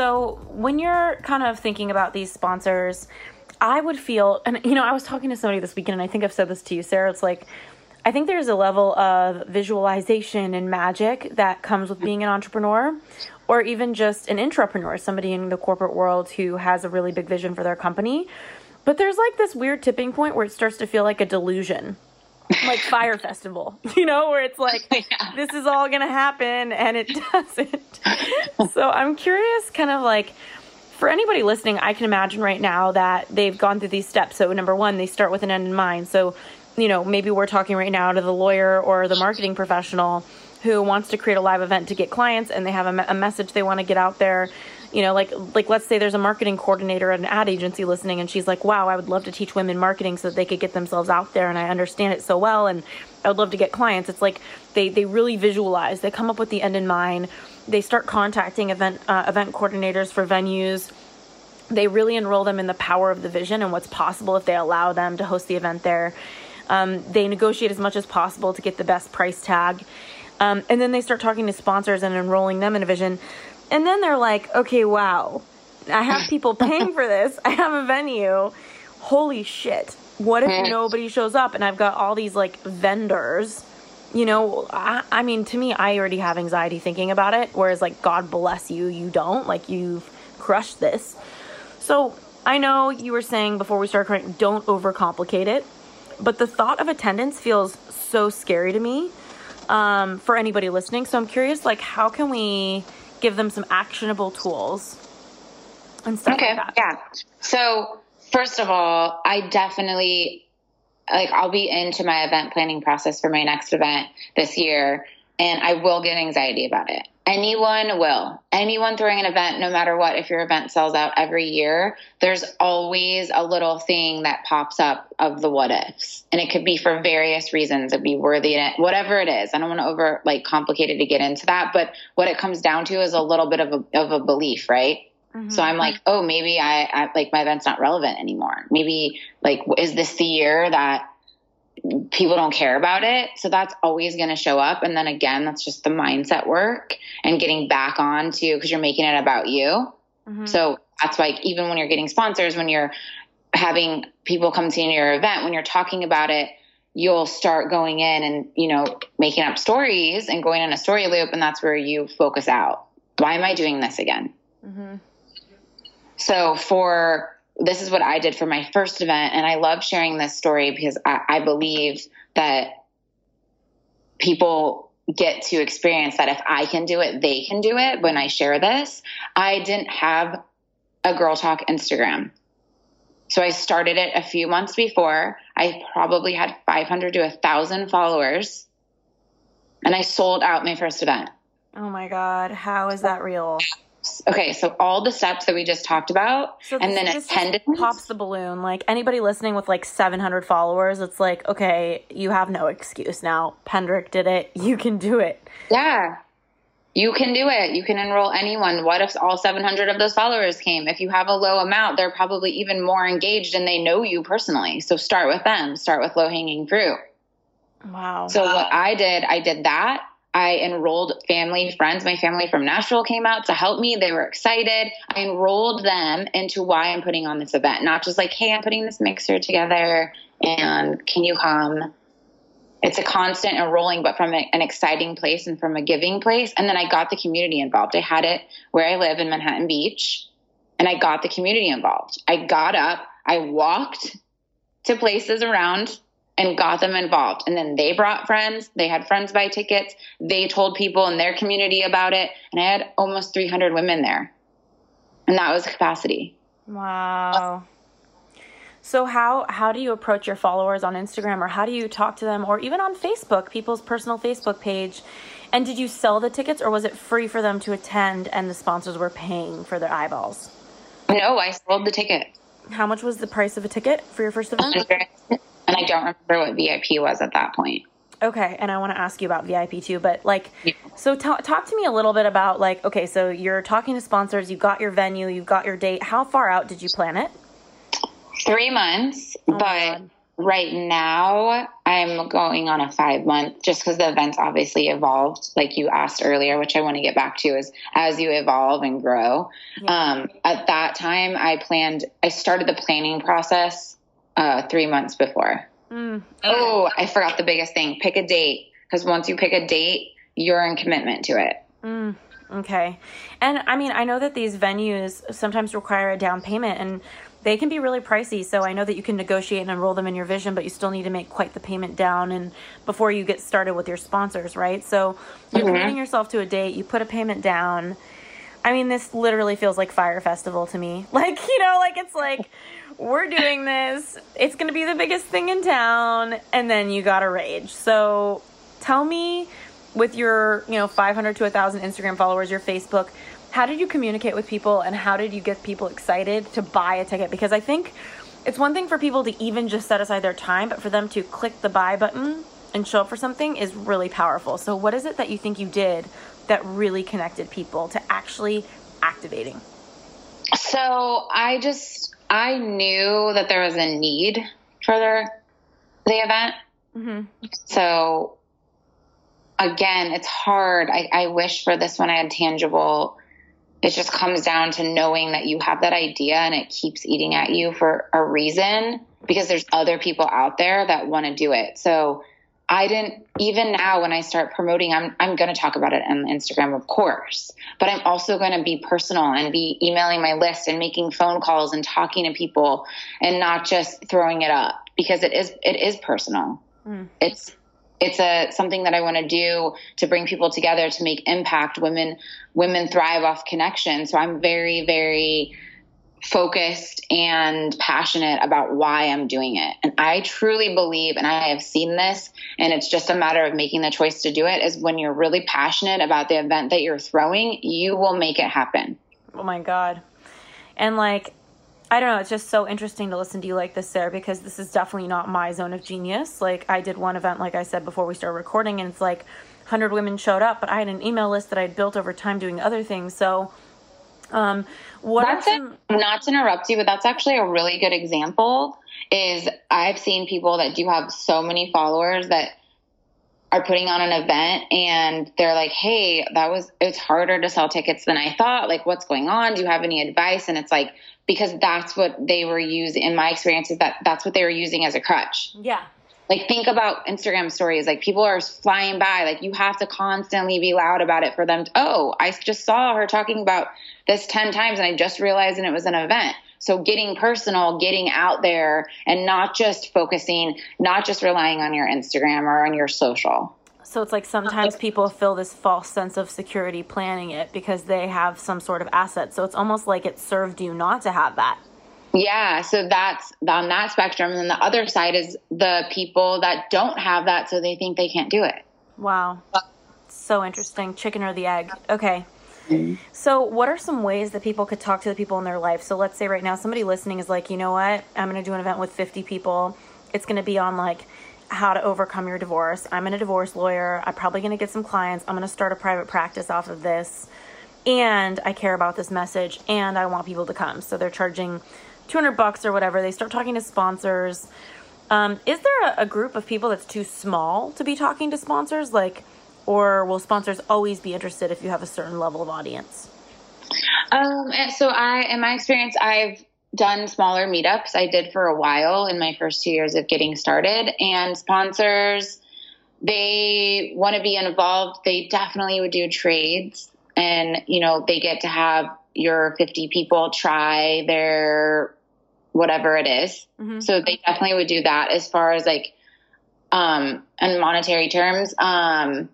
So when you're kind of thinking about these sponsors, I would feel, and you know, I was talking to somebody this weekend, and I think I've said this to you, Sarah. It's like, I think there's a level of visualization and magic that comes with being an entrepreneur, or even just an intrapreneur, somebody in the corporate world who has a really big vision for their company. But there's like this weird tipping point where it starts to feel like a delusion like Fyre Festival, you know, where it's like yeah. this is all going to happen and it doesn't. so I'm curious, kind of like for anybody listening, I can imagine right now that they've gone through these steps. So number one, they start with an end in mind. So you know, maybe we're talking right now to the lawyer or the marketing professional who wants to create a live event to get clients and they have a, a message they want to get out there you know like like let's say there's a marketing coordinator at an ad agency listening and she's like wow i would love to teach women marketing so that they could get themselves out there and i understand it so well and i would love to get clients. It's like they they really visualize they come up with the end in mind they start contacting event uh, event coordinators for venues. They really enroll them in the power of the vision and what's possible if they allow them to host the event there. Um, they negotiate as much as possible to get the best price tag. Um, and then they start talking to sponsors and enrolling them in a vision and then they're like, okay, wow, I have people paying for this. I have a venue. Holy shit. What if nobody shows up and I've got all these like vendors? You know, I, I mean, to me, I already have anxiety thinking about it. Whereas, like, God bless you, you don't. Like, you've crushed this. So, I know you were saying before we start crying, don't overcomplicate it. But the thought of attendance feels so scary to me um, for anybody listening. So, I'm curious, like, how can we give them some actionable tools and stuff
okay,
like
Yeah. So, first of all, I definitely like I'll be into my event planning process for my next event this year and I will get anxiety about it. Anyone will. Anyone throwing an event, no matter what, if your event sells out every year, there's always a little thing that pops up of the what ifs. And it could be for various reasons. It'd be worthy, whatever it is. I don't want to over like complicate it to get into that. But what it comes down to is a little bit of a, of a belief, right? Mm-hmm. So I'm like, oh, maybe I, I like my event's not relevant anymore. Maybe like, is this the year that people don't care about it. So that's always going to show up. And then again, that's just the mindset work and getting back on to because you're making it about you. Mm-hmm. So that's like even when you're getting sponsors, when you're having people come to your event, when you're talking about it, you'll start going in and, you know, making up stories and going in a story loop. And that's where you focus out. Why am I doing this again? Mm-hmm. So for this is what I did for my first event. And I love sharing this story because I, I believe that people get to experience that if I can do it, they can do it when I share this. I didn't have a Girl Talk Instagram. So I started it a few months before. I probably had 500 to 1,000 followers. And I sold out my first event.
Oh my God. How is that real?
Okay, so all the steps that we just talked about, so and then attendance
pops the balloon. Like anybody listening with like 700 followers, it's like, okay, you have no excuse now. Pendrick did it. You can do it.
Yeah, you can do it. You can enroll anyone. What if all 700 of those followers came? If you have a low amount, they're probably even more engaged and they know you personally. So start with them. Start with low hanging fruit.
Wow.
So what I did, I did that. I enrolled family, friends. My family from Nashville came out to help me. They were excited. I enrolled them into why I'm putting on this event, not just like, hey, I'm putting this mixer together and can you come? It's a constant enrolling, but from an exciting place and from a giving place. And then I got the community involved. I had it where I live in Manhattan Beach and I got the community involved. I got up, I walked to places around and got them involved. And then they brought friends. They had friends buy tickets. They told people in their community about it. And I had almost 300 women there. And that was capacity.
Wow. So how how do you approach your followers on Instagram or how do you talk to them or even on Facebook, people's personal Facebook page? And did you sell the tickets or was it free for them to attend and the sponsors were paying for their eyeballs?
No, I sold the ticket.
How much was the price of a ticket for your first event?
And I don't remember what VIP was at that point.
Okay, and I want to ask you about VIP too, but like, yeah. so t- talk to me a little bit about like, okay, so you're talking to sponsors, you've got your venue, you've got your date. How far out did you plan it?
Three months, oh but right now I'm going on a five month just because the events obviously evolved, like you asked earlier, which I want to get back to is as you evolve and grow. Yeah. Um, at that time, I planned, I started the planning process uh, three months before. Mm. Oh, I forgot the biggest thing. Pick a date because once you pick a date, you're in commitment to it.
Mm, okay. And I mean, I know that these venues sometimes require a down payment and they can be really pricey. So I know that you can negotiate and enroll them in your vision, but you still need to make quite the payment down and before you get started with your sponsors, right? So you're mm-hmm. committing yourself to a date, you put a payment down. I mean, this literally feels like Fyre Festival to me. Like, you know, like it's like we're doing this. It's going to be the biggest thing in town. And then you got to rage. So tell me with your, you know, 500 to 1,000 Instagram followers, your Facebook, how did you communicate with people and how did you get people excited to buy a ticket? Because I think it's one thing for people to even just set aside their time, but for them to click the buy button and show up for something is really powerful. So, what is it that you think you did that really connected people to actually activating?
So, I just I knew that there was a need for the, the event. Mm-hmm. So again, it's hard. I, I wish for this one I had tangible. It just comes down to knowing that you have that idea and it keeps eating at you for a reason because there's other people out there that want to do it. So I didn't even now when I start promoting, I'm I'm going to talk about it on Instagram, of course, but I'm also going to be personal and be emailing my list and making phone calls and talking to people and not just throwing it up because it is it is personal. Mm. It's it's a something that I want to do to bring people together to make impact. Women women thrive off connection, so I'm very very focused and passionate about why I'm doing it. And I truly believe, and I have seen this, and it's just a matter of making the choice to do it, is when you're really passionate about the event that you're throwing, you will make it happen.
Oh my God. And like, I don't know, it's just so interesting to listen to you like this, Sarah, because this is definitely not my zone of genius. Like, I did one event, like I said before we started recording, and it's like 100 women showed up, but I had an email list that I had built over time doing other things. So, um, what
that's some- it. Not to interrupt you, but that's actually a really good example. Is I've seen people that do have so many followers that are putting on an event and they're like, "Hey, that was it's harder to sell tickets than I thought. Like, what's going on? Do you have any advice?" And it's like because that's what they were using. In my experience, is that that's what they were using as a crutch.
Yeah.
Like think about Instagram stories. Like people are flying by. Like you have to constantly be loud about it for them. To, oh, I just saw her talking about this 10 times and I just realized and it was an event. So getting personal, getting out there and not just focusing, not just relying on your Instagram or on your social.
So it's like sometimes people feel this false sense of security planning it because they have some sort of asset. So it's almost like it served you not to have that.
Yeah, so that's on that spectrum. And then the other side is the people that don't have that, so they think they can't do it.
Wow. So interesting. Chicken or the egg. Okay. Mm-hmm. So, what are some ways that people could talk to the people in their life? So, let's say right now somebody listening is like, you know what? I'm going to do an event with 50 people. It's going to be on like how to overcome your divorce. I'm in a divorce lawyer. I'm probably going to get some clients. I'm going to start a private practice off of this. And I care about this message and I want people to come. So, they're charging 200 bucks or whatever. They start talking to sponsors. Um, is there a, a group of people that's too small to be talking to sponsors? Like, or will sponsors always be interested if you have a certain level of audience?
Um, so I, in my experience, I've done smaller meetups. I did for a while in my first two years of getting started, and sponsors, they want to be involved. They definitely would do trades, and you know they get to have your 50 people try their whatever it is. Mm-hmm. So they definitely would do that as far as like um in monetary terms. Um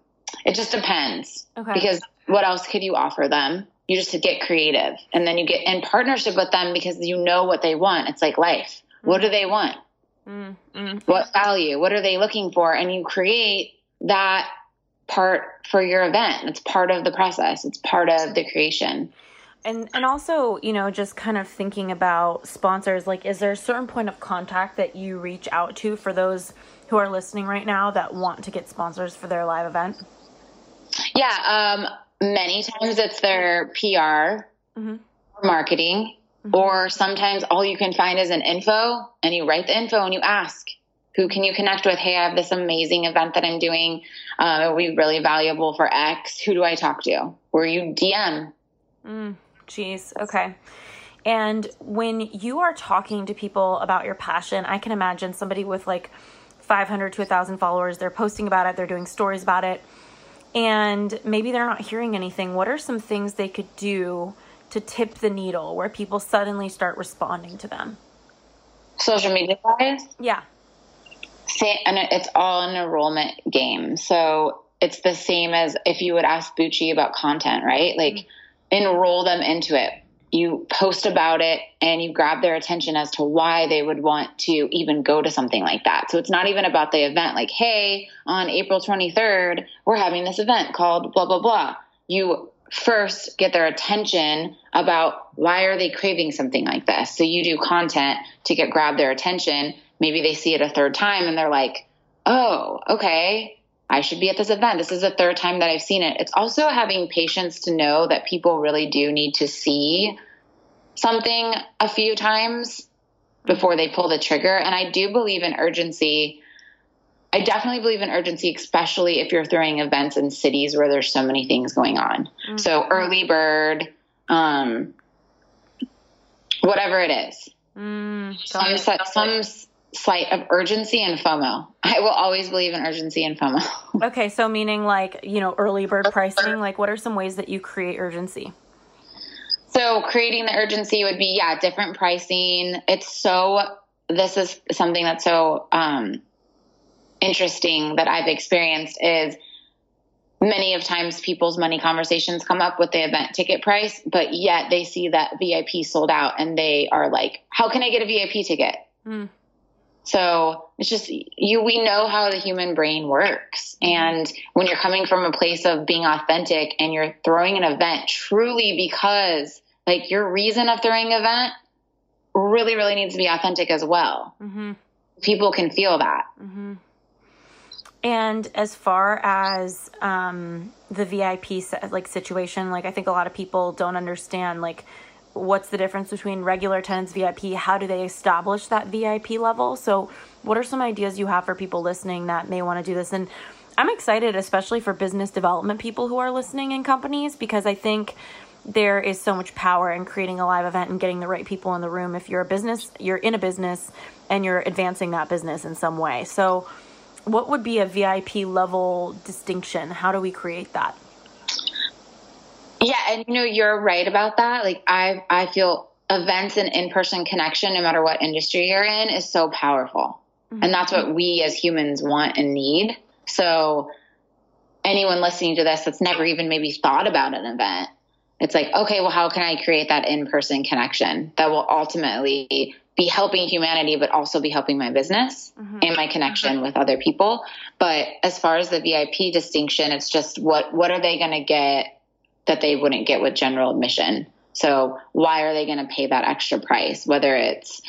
it just depends. Okay. Because what else could you offer them? You just get creative and then you get in partnership with them because you know what they want. It's like life. Mm-hmm. What do they want? Mm-hmm. What value? What are they looking for? And you create that part for your event. It's part of the process. It's part of the creation
and and also you know just kind of thinking about sponsors like is there a certain point of contact that you reach out to for those who are listening right now that want to get sponsors for their live event
yeah um, many times it's their pr mm-hmm. marketing mm-hmm. or sometimes all you can find is an info and you write the info and you ask who can you connect with hey i have this amazing event that i'm doing um, it would be really valuable for x who do i talk to or you dm
mm. Jeez. Okay. And when you are talking to people about your passion, I can imagine somebody with like 500 to 1,000 followers, they're posting about it, they're doing stories about it, and maybe they're not hearing anything. What are some things they could do to tip the needle where people suddenly start responding to them?
Social media wise?
Yeah.
Say, and it's all an enrollment game. So it's the same as if you would ask Bucci about content, right? Like, mm-hmm enroll them into it. You post about it and you grab their attention as to why they would want to even go to something like that. So it's not even about the event, like, hey, on April 23rd, we're having this event called blah, blah, blah. You first get their attention about why are they craving something like this. So you do content to get grab their attention. Maybe they see it a third time and they're like, oh, okay, I should be at this event. This is the third time that I've seen it. It's also having patience to know that people really do need to see something a few times before they pull the trigger. And I do believe in urgency. I definitely believe in urgency, especially if you're throwing events in cities where there's so many things going on. Mm-hmm. So early bird, um, whatever it is. Mm, some, some slight of urgency and FOMO. I will always believe in urgency and FOMO.
okay, so meaning like, you know, early bird pricing, like what are some ways that you create urgency?
So creating the urgency would be yeah, different pricing. It's so this is something that's so um interesting that I've experienced is many of times people's money conversations come up with the event ticket price, but yet they see that VIP sold out and they are like, how can I get a VIP ticket? Mm. So it's just you we know how the human brain works. And when you're coming from a place of being authentic and you're throwing an event truly because like your reason of throwing an event really, really needs to be authentic as well. Mm-hmm. People can feel that. Mm-hmm.
And as far as um, the VIP like situation, like I think a lot of people don't understand like what's the difference between regular tenants VIP? How do they establish that VIP level? So, what are some ideas you have for people listening that may want to do this? And I'm excited, especially for business development people who are listening in companies, because I think there is so much power in creating a live event and getting the right people in the room. If you're a business, you're in a business and you're advancing that business in some way. So, what would be a VIP level distinction? How do we create that?
Yeah, and you know you're right about that. Like I I feel events and in-person connection no matter what industry you're in is so powerful. Mm-hmm. And that's what we as humans want and need. So anyone listening to this that's never even maybe thought about an event, it's like, okay, well how can I create that in-person connection that will ultimately be helping humanity, but also be helping my business mm-hmm. and my connection mm-hmm. with other people. But as far as the VIP distinction, it's just what what are they going to get that they wouldn't get with general admission? So why are they going to pay that extra price? Whether it's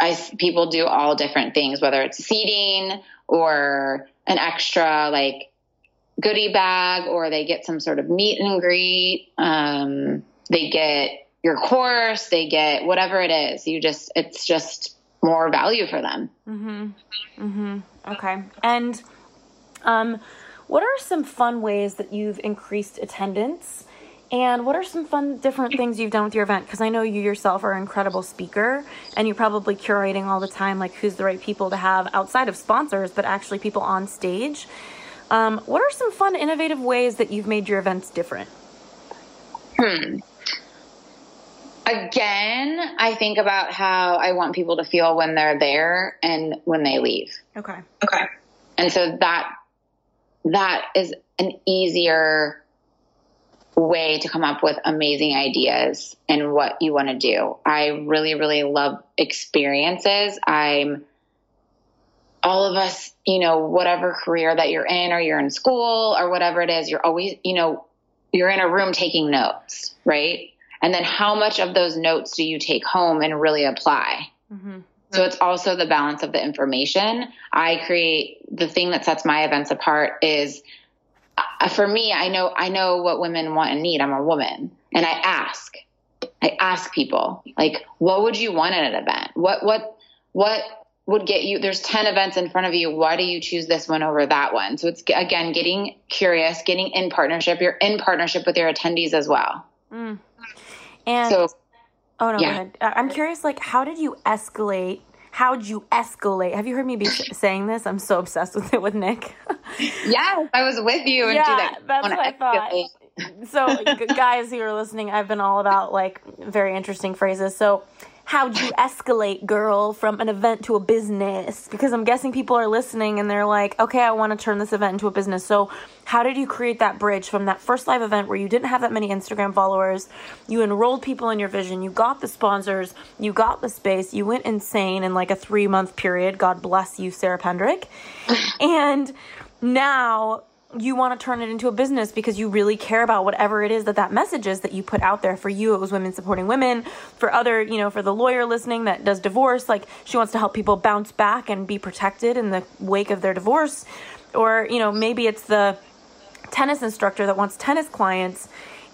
I people do all different things, whether it's seating or an extra like goodie bag, or they get some sort of meet and greet. Um, they get your course, they get whatever it is. You just, it's just more value for them.
Mm-hmm. Mm-hmm. Okay. And um, what are some fun ways that you've increased attendance? And what are some fun, different things you've done with your event? Because I know you yourself are an incredible speaker and you're probably curating all the time, like who's the right people to have outside of sponsors, but actually people on stage. Um, what are some fun, innovative ways that you've made your events different?
Hmm again, I think about how I want people to feel when they're there and when they leave.
Okay.
Okay. And so that that is an easier way to come up with amazing ideas and what you want to do. I really really love experiences. I'm all of us, you know, whatever career that you're in or you're in school or whatever it is, you're always, you know, you're in a room taking notes, right? And then how much of those notes do you take home and really apply? Mm-hmm. So it's also the balance of the information. I create the thing that sets my events apart is uh, for me, I know, I know what women want and need. I'm a woman and I ask, I ask people like, what would you want at an event? What, what, what would get you, there's 10 events in front of you. Why do you choose this one over that one? So it's again, getting curious, getting in partnership. You're in partnership with your attendees as well. Mm.
And so, oh no, yeah. go ahead. I'm curious, like, how did you escalate? How'd you escalate? Have you heard me be saying this? I'm so obsessed with it with Nick.
yeah, I was with you.
And yeah, that that's what I thought. so, guys who are listening, I've been all about like very interesting phrases. So, how'd you escalate, girl, from an event to a business? Because I'm guessing people are listening and they're like, okay, I want to turn this event into a business. So, how did you create that bridge from that first live event where you didn't have that many Instagram followers? You enrolled people in your vision, you got the sponsors, you got the space, you went insane in like a three month period. God bless you, Sarah Pendrick. and now you want to turn it into a business because you really care about whatever it is that that message is that you put out there. For you it was women supporting women. For other you know for the lawyer listening that does divorce like she wants to help people bounce back and be protected in the wake of their divorce. Or you know maybe it's the tennis instructor that wants tennis clients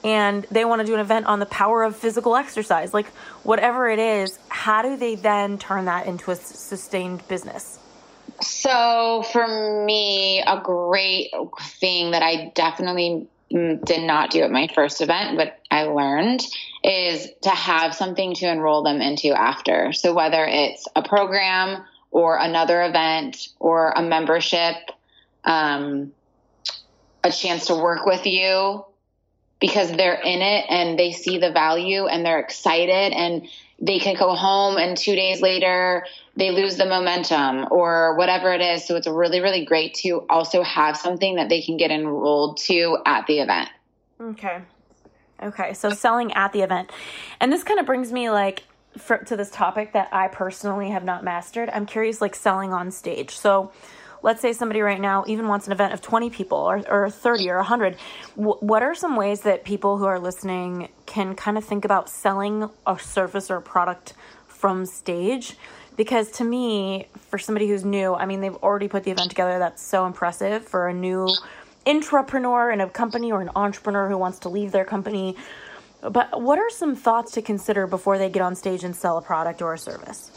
and they want to do an event on the power of physical exercise. Like whatever it is how do they then turn that into a sustained business
so for me, a great thing that I definitely did not do at my first event, but I learned is to have something to enroll them into after. So whether it's a program or another event or a membership, um, a chance to work with you because they're in it and they see the value and they're excited and they can go home and two days later they lose the momentum or whatever it is. So it's really, really great to also have something that they can get enrolled to at the event.
Okay. Okay. So selling at the event. And this kind of brings me like for, to this topic that I personally have not mastered. I'm curious, like selling on stage. So, let's say somebody right now even wants an event of 20 people or, or 30 or 100 w- what are some ways that people who are listening can kind of think about selling a service or a product from stage? Because to me for somebody who's new i mean they've already put the event together that's so impressive for a new entrepreneur in a company or an entrepreneur who wants to leave their company. But what are some thoughts to consider before they get on stage and sell a product or a service?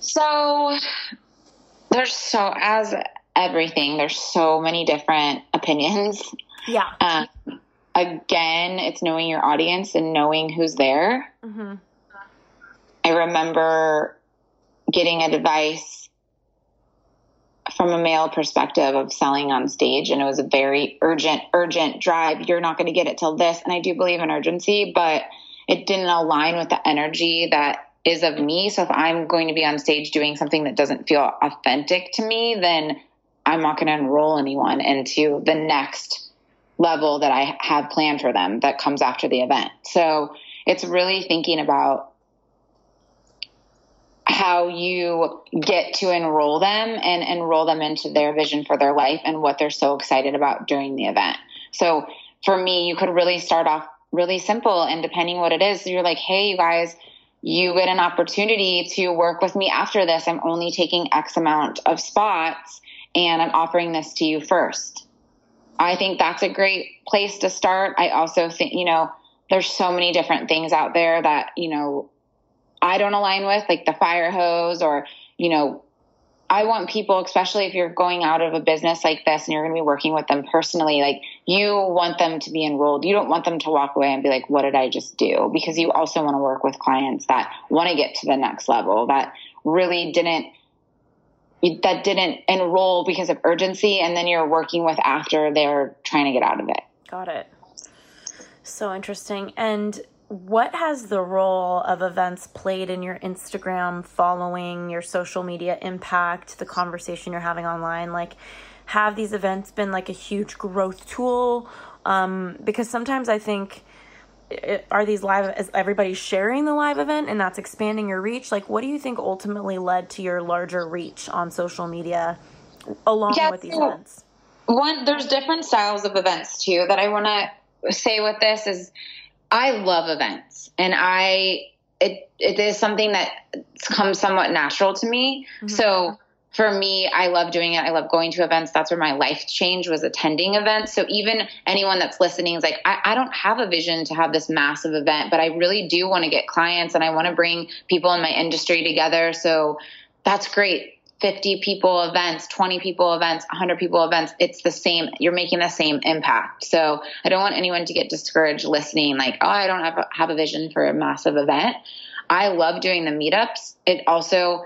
So there's so as everything there's so many different opinions.
Yeah. Um,
again it's knowing your audience and knowing who's there. Mm-hmm. i remember getting advice from a male perspective of selling on stage and it was a very urgent urgent drive. You're not going to get it till this and i do believe in urgency but it didn't align with the energy that is of me. So if I'm going to be on stage doing something that doesn't feel authentic to me, then I'm not going to enroll anyone into the next level that I have planned for them that comes after the event. So it's really thinking about how you get to enroll them and enroll them into their vision for their life and what they're so excited about during the event. So for me, you could really start off really simple and depending what it is, you're like, hey, you guys, you get an opportunity to work with me after this. I'm only taking X amount of spots and I'm offering this to you first. I think that's a great place to start. I also think, you know, there's so many different things out there that, you know, I don't align with, like the fire hose or, you know, I want people, especially if you're going out of a business like this and you're going to be working with them personally, like you want them to be enrolled. You don't want them to walk away and be like, what did I just do? Because you also want to work with clients that want to get to the next level that really didn't, that didn't enroll because of urgency. And then you're working with after they're trying to get out of it.
Got it. So interesting. And what has the role of events played in your Instagram following, your social media impact, the conversation you're having online? Like, have these events been like a huge growth tool? Um, because sometimes I think, it, are these live, is everybody sharing the live event and that's expanding your reach? Like, what do you think ultimately led to your larger reach on social media along yeah, with these so events?
One, there's different styles of events too that I want to say with this is I love events and I it it is something that comes somewhat natural to me. Mm-hmm. So for me, I love doing it. I love going to events. That's where my life change was attending events. So even anyone that's listening is like, I, I don't have a vision to have this massive event, but I really do want to get clients and I want to bring people in my industry together. So that's great. 50 people events, 20 people events, 100 people events, it's the same. You're making the same impact. So I don't want anyone to get discouraged listening, like, oh, I don't have a, have a vision for a massive event. I love doing the meetups. It also,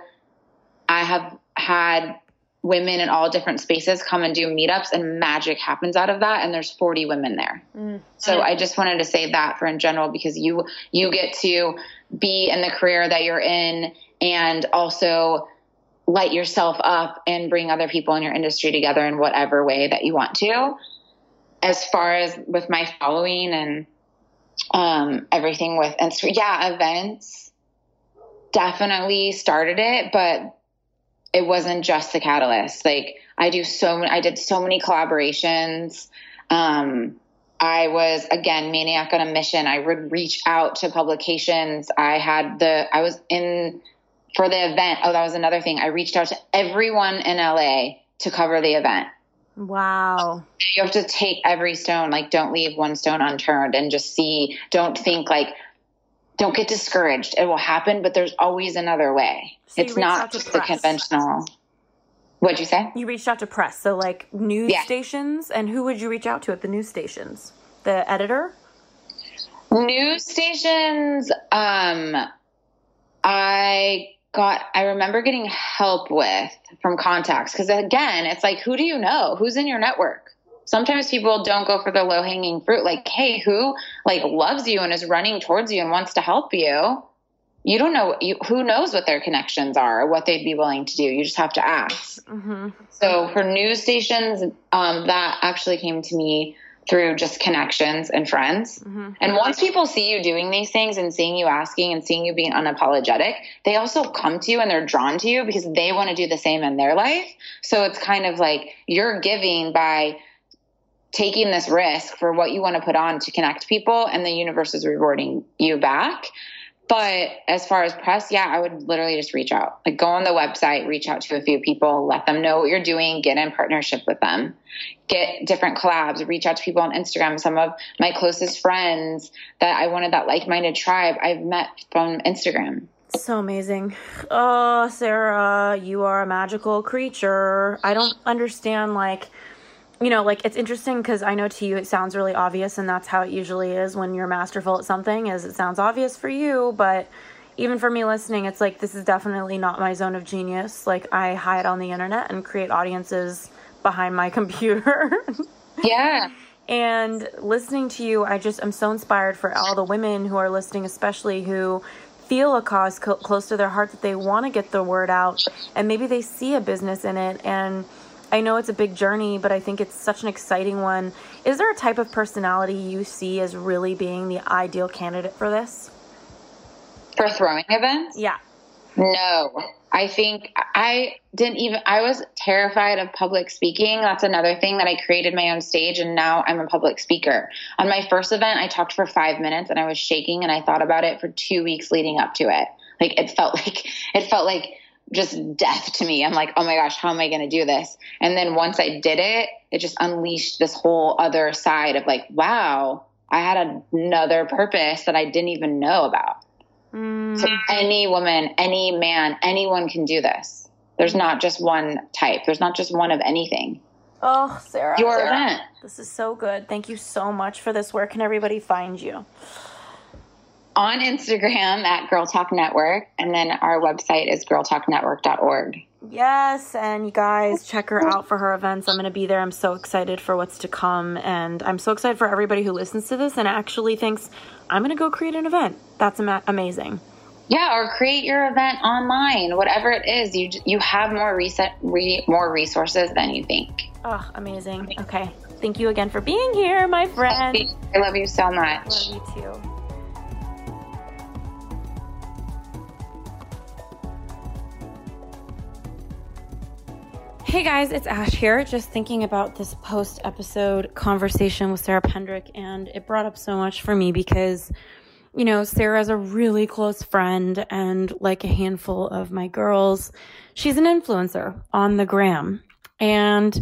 I have had women in all different spaces come and do meetups and magic happens out of that and there's 40 women there mm. so i just wanted to say that for in general because you you get to be in the career that you're in and also light yourself up and bring other people in your industry together in whatever way that you want to. As far as with my following and um, everything with Instagram, yeah, events definitely started it, but it wasn't just the catalyst. Like I do so many, I did so many collaborations. Um, I was again maniac on a mission. I would reach out to publications. I had the, I was in for the event. Oh, that was another thing. I reached out to everyone in LA to cover the event.
Wow.
You have to take every stone, like don't leave one stone unturned and just see, don't think like, don't get discouraged. It will happen, but there's always another way. So it's not just the conventional. What'd you say?
You reached out to press. So like news yeah. stations and who would you reach out to at the news stations? The editor?
News stations, um, I got I remember getting help with from contacts because again, it's like who do you know? Who's in your network? sometimes people don't go for the low hanging fruit. Like, hey, who like loves you and is running towards you and wants to help you? You don't know you, who knows what their connections are or what they'd be willing to do. You just have to ask. Mm-hmm. So for news stations, um, that actually came to me through just connections and friends. Mm-hmm. And once people see you doing these things and seeing you asking and seeing you being unapologetic, they also come to you and they're drawn to you because they want to do the same in their life. So it's kind of like you're giving by taking this risk for what you want to put on to connect people and the universe is rewarding you back. But as far as press, yeah, I would literally just reach out. Like go on the website, reach out to a few people, let them know what you're doing, get in partnership with them, get different collabs, reach out to people on Instagram. Some of my closest friends that I wanted that like minded tribe I've met from Instagram.
So amazing. Oh, Sarah, you are a magical creature. I don't understand like you know, like it's interesting because I know to you it sounds really obvious, and that's how it usually is when you're masterful at something. Is it sounds obvious for you, but even for me listening, it's like this is definitely not my zone of genius. Like I hide on the internet and create audiences behind my computer.
yeah.
And listening to you, I just am so inspired for all the women who are listening, especially who feel a cause co- close to their heart that they want to get the word out, and maybe they see a business in it and I know it's a big journey, but I think it's such an exciting one. Is there a type of personality you see as really being the ideal candidate for this?
For throwing events?
Yeah.
No. I think I didn't even I was terrified of public speaking. That's another thing that I created my own stage and now I'm a public speaker. On my first event, I talked for 5 minutes and I was shaking and I thought about it for 2 weeks leading up to it. Like it felt like it felt like just death to me. I'm like, oh my gosh, how am I going to do this? And then once I did it, it just unleashed this whole other side of like, wow, I had another purpose that I didn't even know about. Mm. So any woman, any man, anyone can do this. There's not just one type. There's not just one of anything.
Oh, Sarah.
Your
Sarah.
event.
This is so good. Thank you so much for this. Where can everybody find you?
On Instagram at GirlTalk Network, and then our website is girltalknetwork.org.
Yes, and you guys check her out for her events. I'm going to be there. I'm so excited for what's to come, and I'm so excited for everybody who listens to this and actually thinks, I'm going to go create an event. That's ama- amazing.
Yeah, or create your event online, whatever it is. You you have more reset, re, more resources than you think.
Oh, amazing. Okay, thank you again for being here, my friend.
I love you so much.
I Love you too. Hey guys, it's Ash here. Just thinking about this post episode conversation with Sarah Pendrick, and it brought up so much for me because, you know, Sarah's a really close friend, and like a handful of my girls, she's an influencer on the gram. And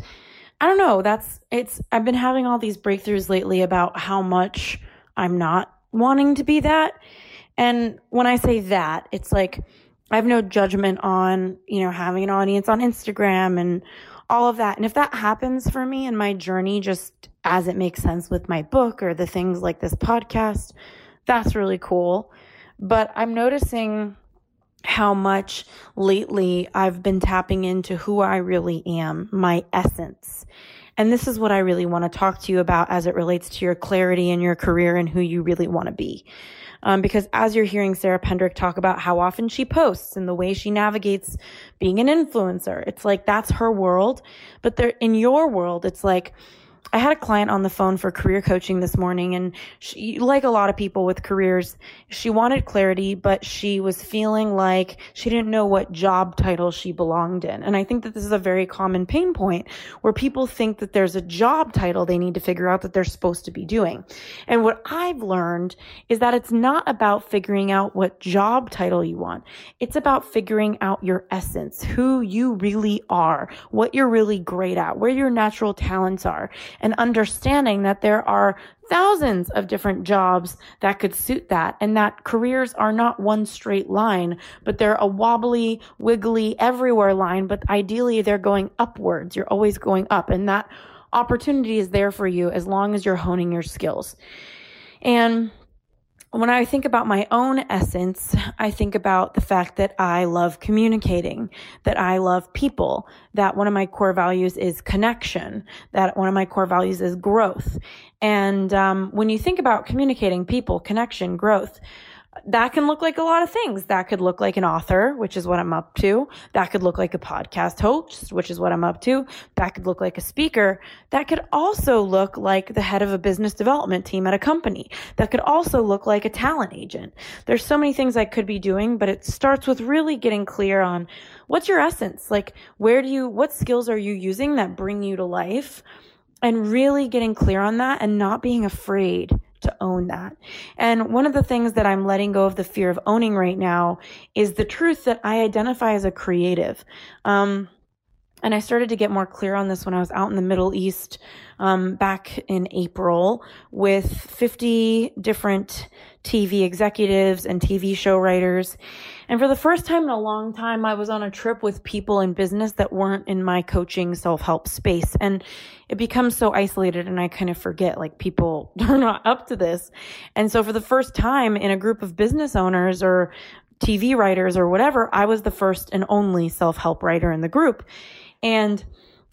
I don't know, that's it's, I've been having all these breakthroughs lately about how much I'm not wanting to be that. And when I say that, it's like, I have no judgment on, you know, having an audience on Instagram and all of that. And if that happens for me in my journey, just as it makes sense with my book or the things like this podcast, that's really cool. But I'm noticing how much lately I've been tapping into who I really am, my essence. And this is what I really want to talk to you about as it relates to your clarity in your career and who you really want to be. Um, because as you're hearing Sarah Pendrick talk about how often she posts and the way she navigates being an influencer, it's like that's her world. But there, in your world, it's like, I had a client on the phone for career coaching this morning and she, like a lot of people with careers, she wanted clarity, but she was feeling like she didn't know what job title she belonged in. And I think that this is a very common pain point where people think that there's a job title they need to figure out that they're supposed to be doing. And what I've learned is that it's not about figuring out what job title you want. It's about figuring out your essence, who you really are, what you're really great at, where your natural talents are and understanding that there are thousands of different jobs that could suit that and that careers are not one straight line, but they're a wobbly, wiggly, everywhere line, but ideally they're going upwards. You're always going up and that opportunity is there for you as long as you're honing your skills. And when I think about my own essence, I think about the fact that I love communicating, that I love people, that one of my core values is connection, that one of my core values is growth. And um, when you think about communicating, people, connection, growth, that can look like a lot of things. That could look like an author, which is what I'm up to. That could look like a podcast host, which is what I'm up to. That could look like a speaker. That could also look like the head of a business development team at a company. That could also look like a talent agent. There's so many things I could be doing, but it starts with really getting clear on what's your essence? Like, where do you, what skills are you using that bring you to life? And really getting clear on that and not being afraid to own that. And one of the things that I'm letting go of the fear of owning right now is the truth that I identify as a creative. Um, and I started to get more clear on this when I was out in the Middle East um, back in April with 50 different TV executives and TV show writers. And for the first time in a long time, I was on a trip with people in business that weren't in my coaching self help space. And it becomes so isolated and I kind of forget like people are not up to this. And so for the first time in a group of business owners or TV writers or whatever, I was the first and only self help writer in the group. And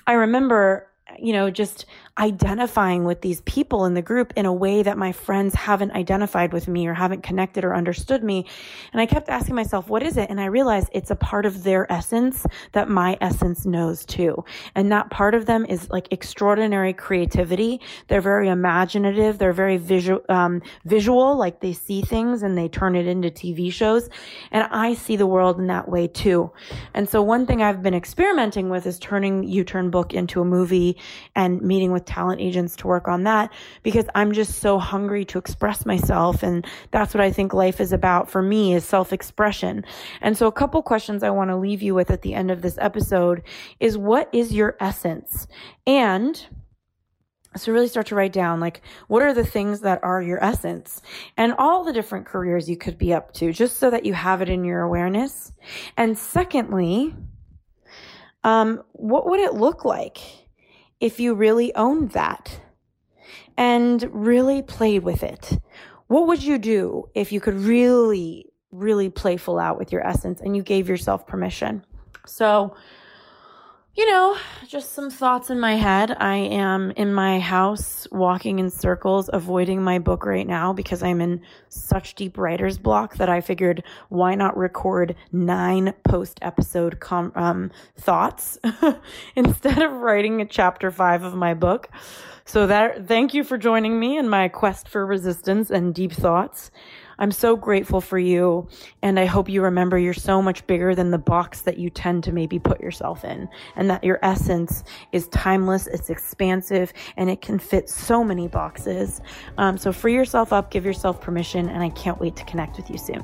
I remember, you know, just identifying with these people in the group in a way that my friends haven't identified with me or haven't connected or understood me. And I kept asking myself, what is it? And I realized it's a part of their essence that my essence knows too. And that part of them is like extraordinary creativity. They're very imaginative. They're very visual, um, visual, like they see things and they turn it into TV shows. And I see the world in that way too. And so one thing I've been experimenting with is turning YOU Turn book into a movie and meeting with with talent agents to work on that because I'm just so hungry to express myself. And that's what I think life is about for me is self expression. And so a couple questions I want to leave you with at the end of this episode is what is your essence? And so really start to write down like what are the things that are your essence and all the different careers you could be up to just so that you have it in your awareness. And secondly, um, what would it look like? If you really owned that and really played with it? What would you do if you could really, really play full out with your essence and you gave yourself permission? So, you know, just some thoughts in my head. I am in my house walking in circles, avoiding my book right now because I'm in such deep writer's block that I figured why not record nine post episode com- um, thoughts instead of writing a chapter five of my book. So that, thank you for joining me in my quest for resistance and deep thoughts. I'm so grateful for you. And I hope you remember you're so much bigger than the box that you tend to maybe put yourself in and that your essence is timeless. It's expansive and it can fit so many boxes. Um, so free yourself up, give yourself permission. And I can't wait to connect with you soon.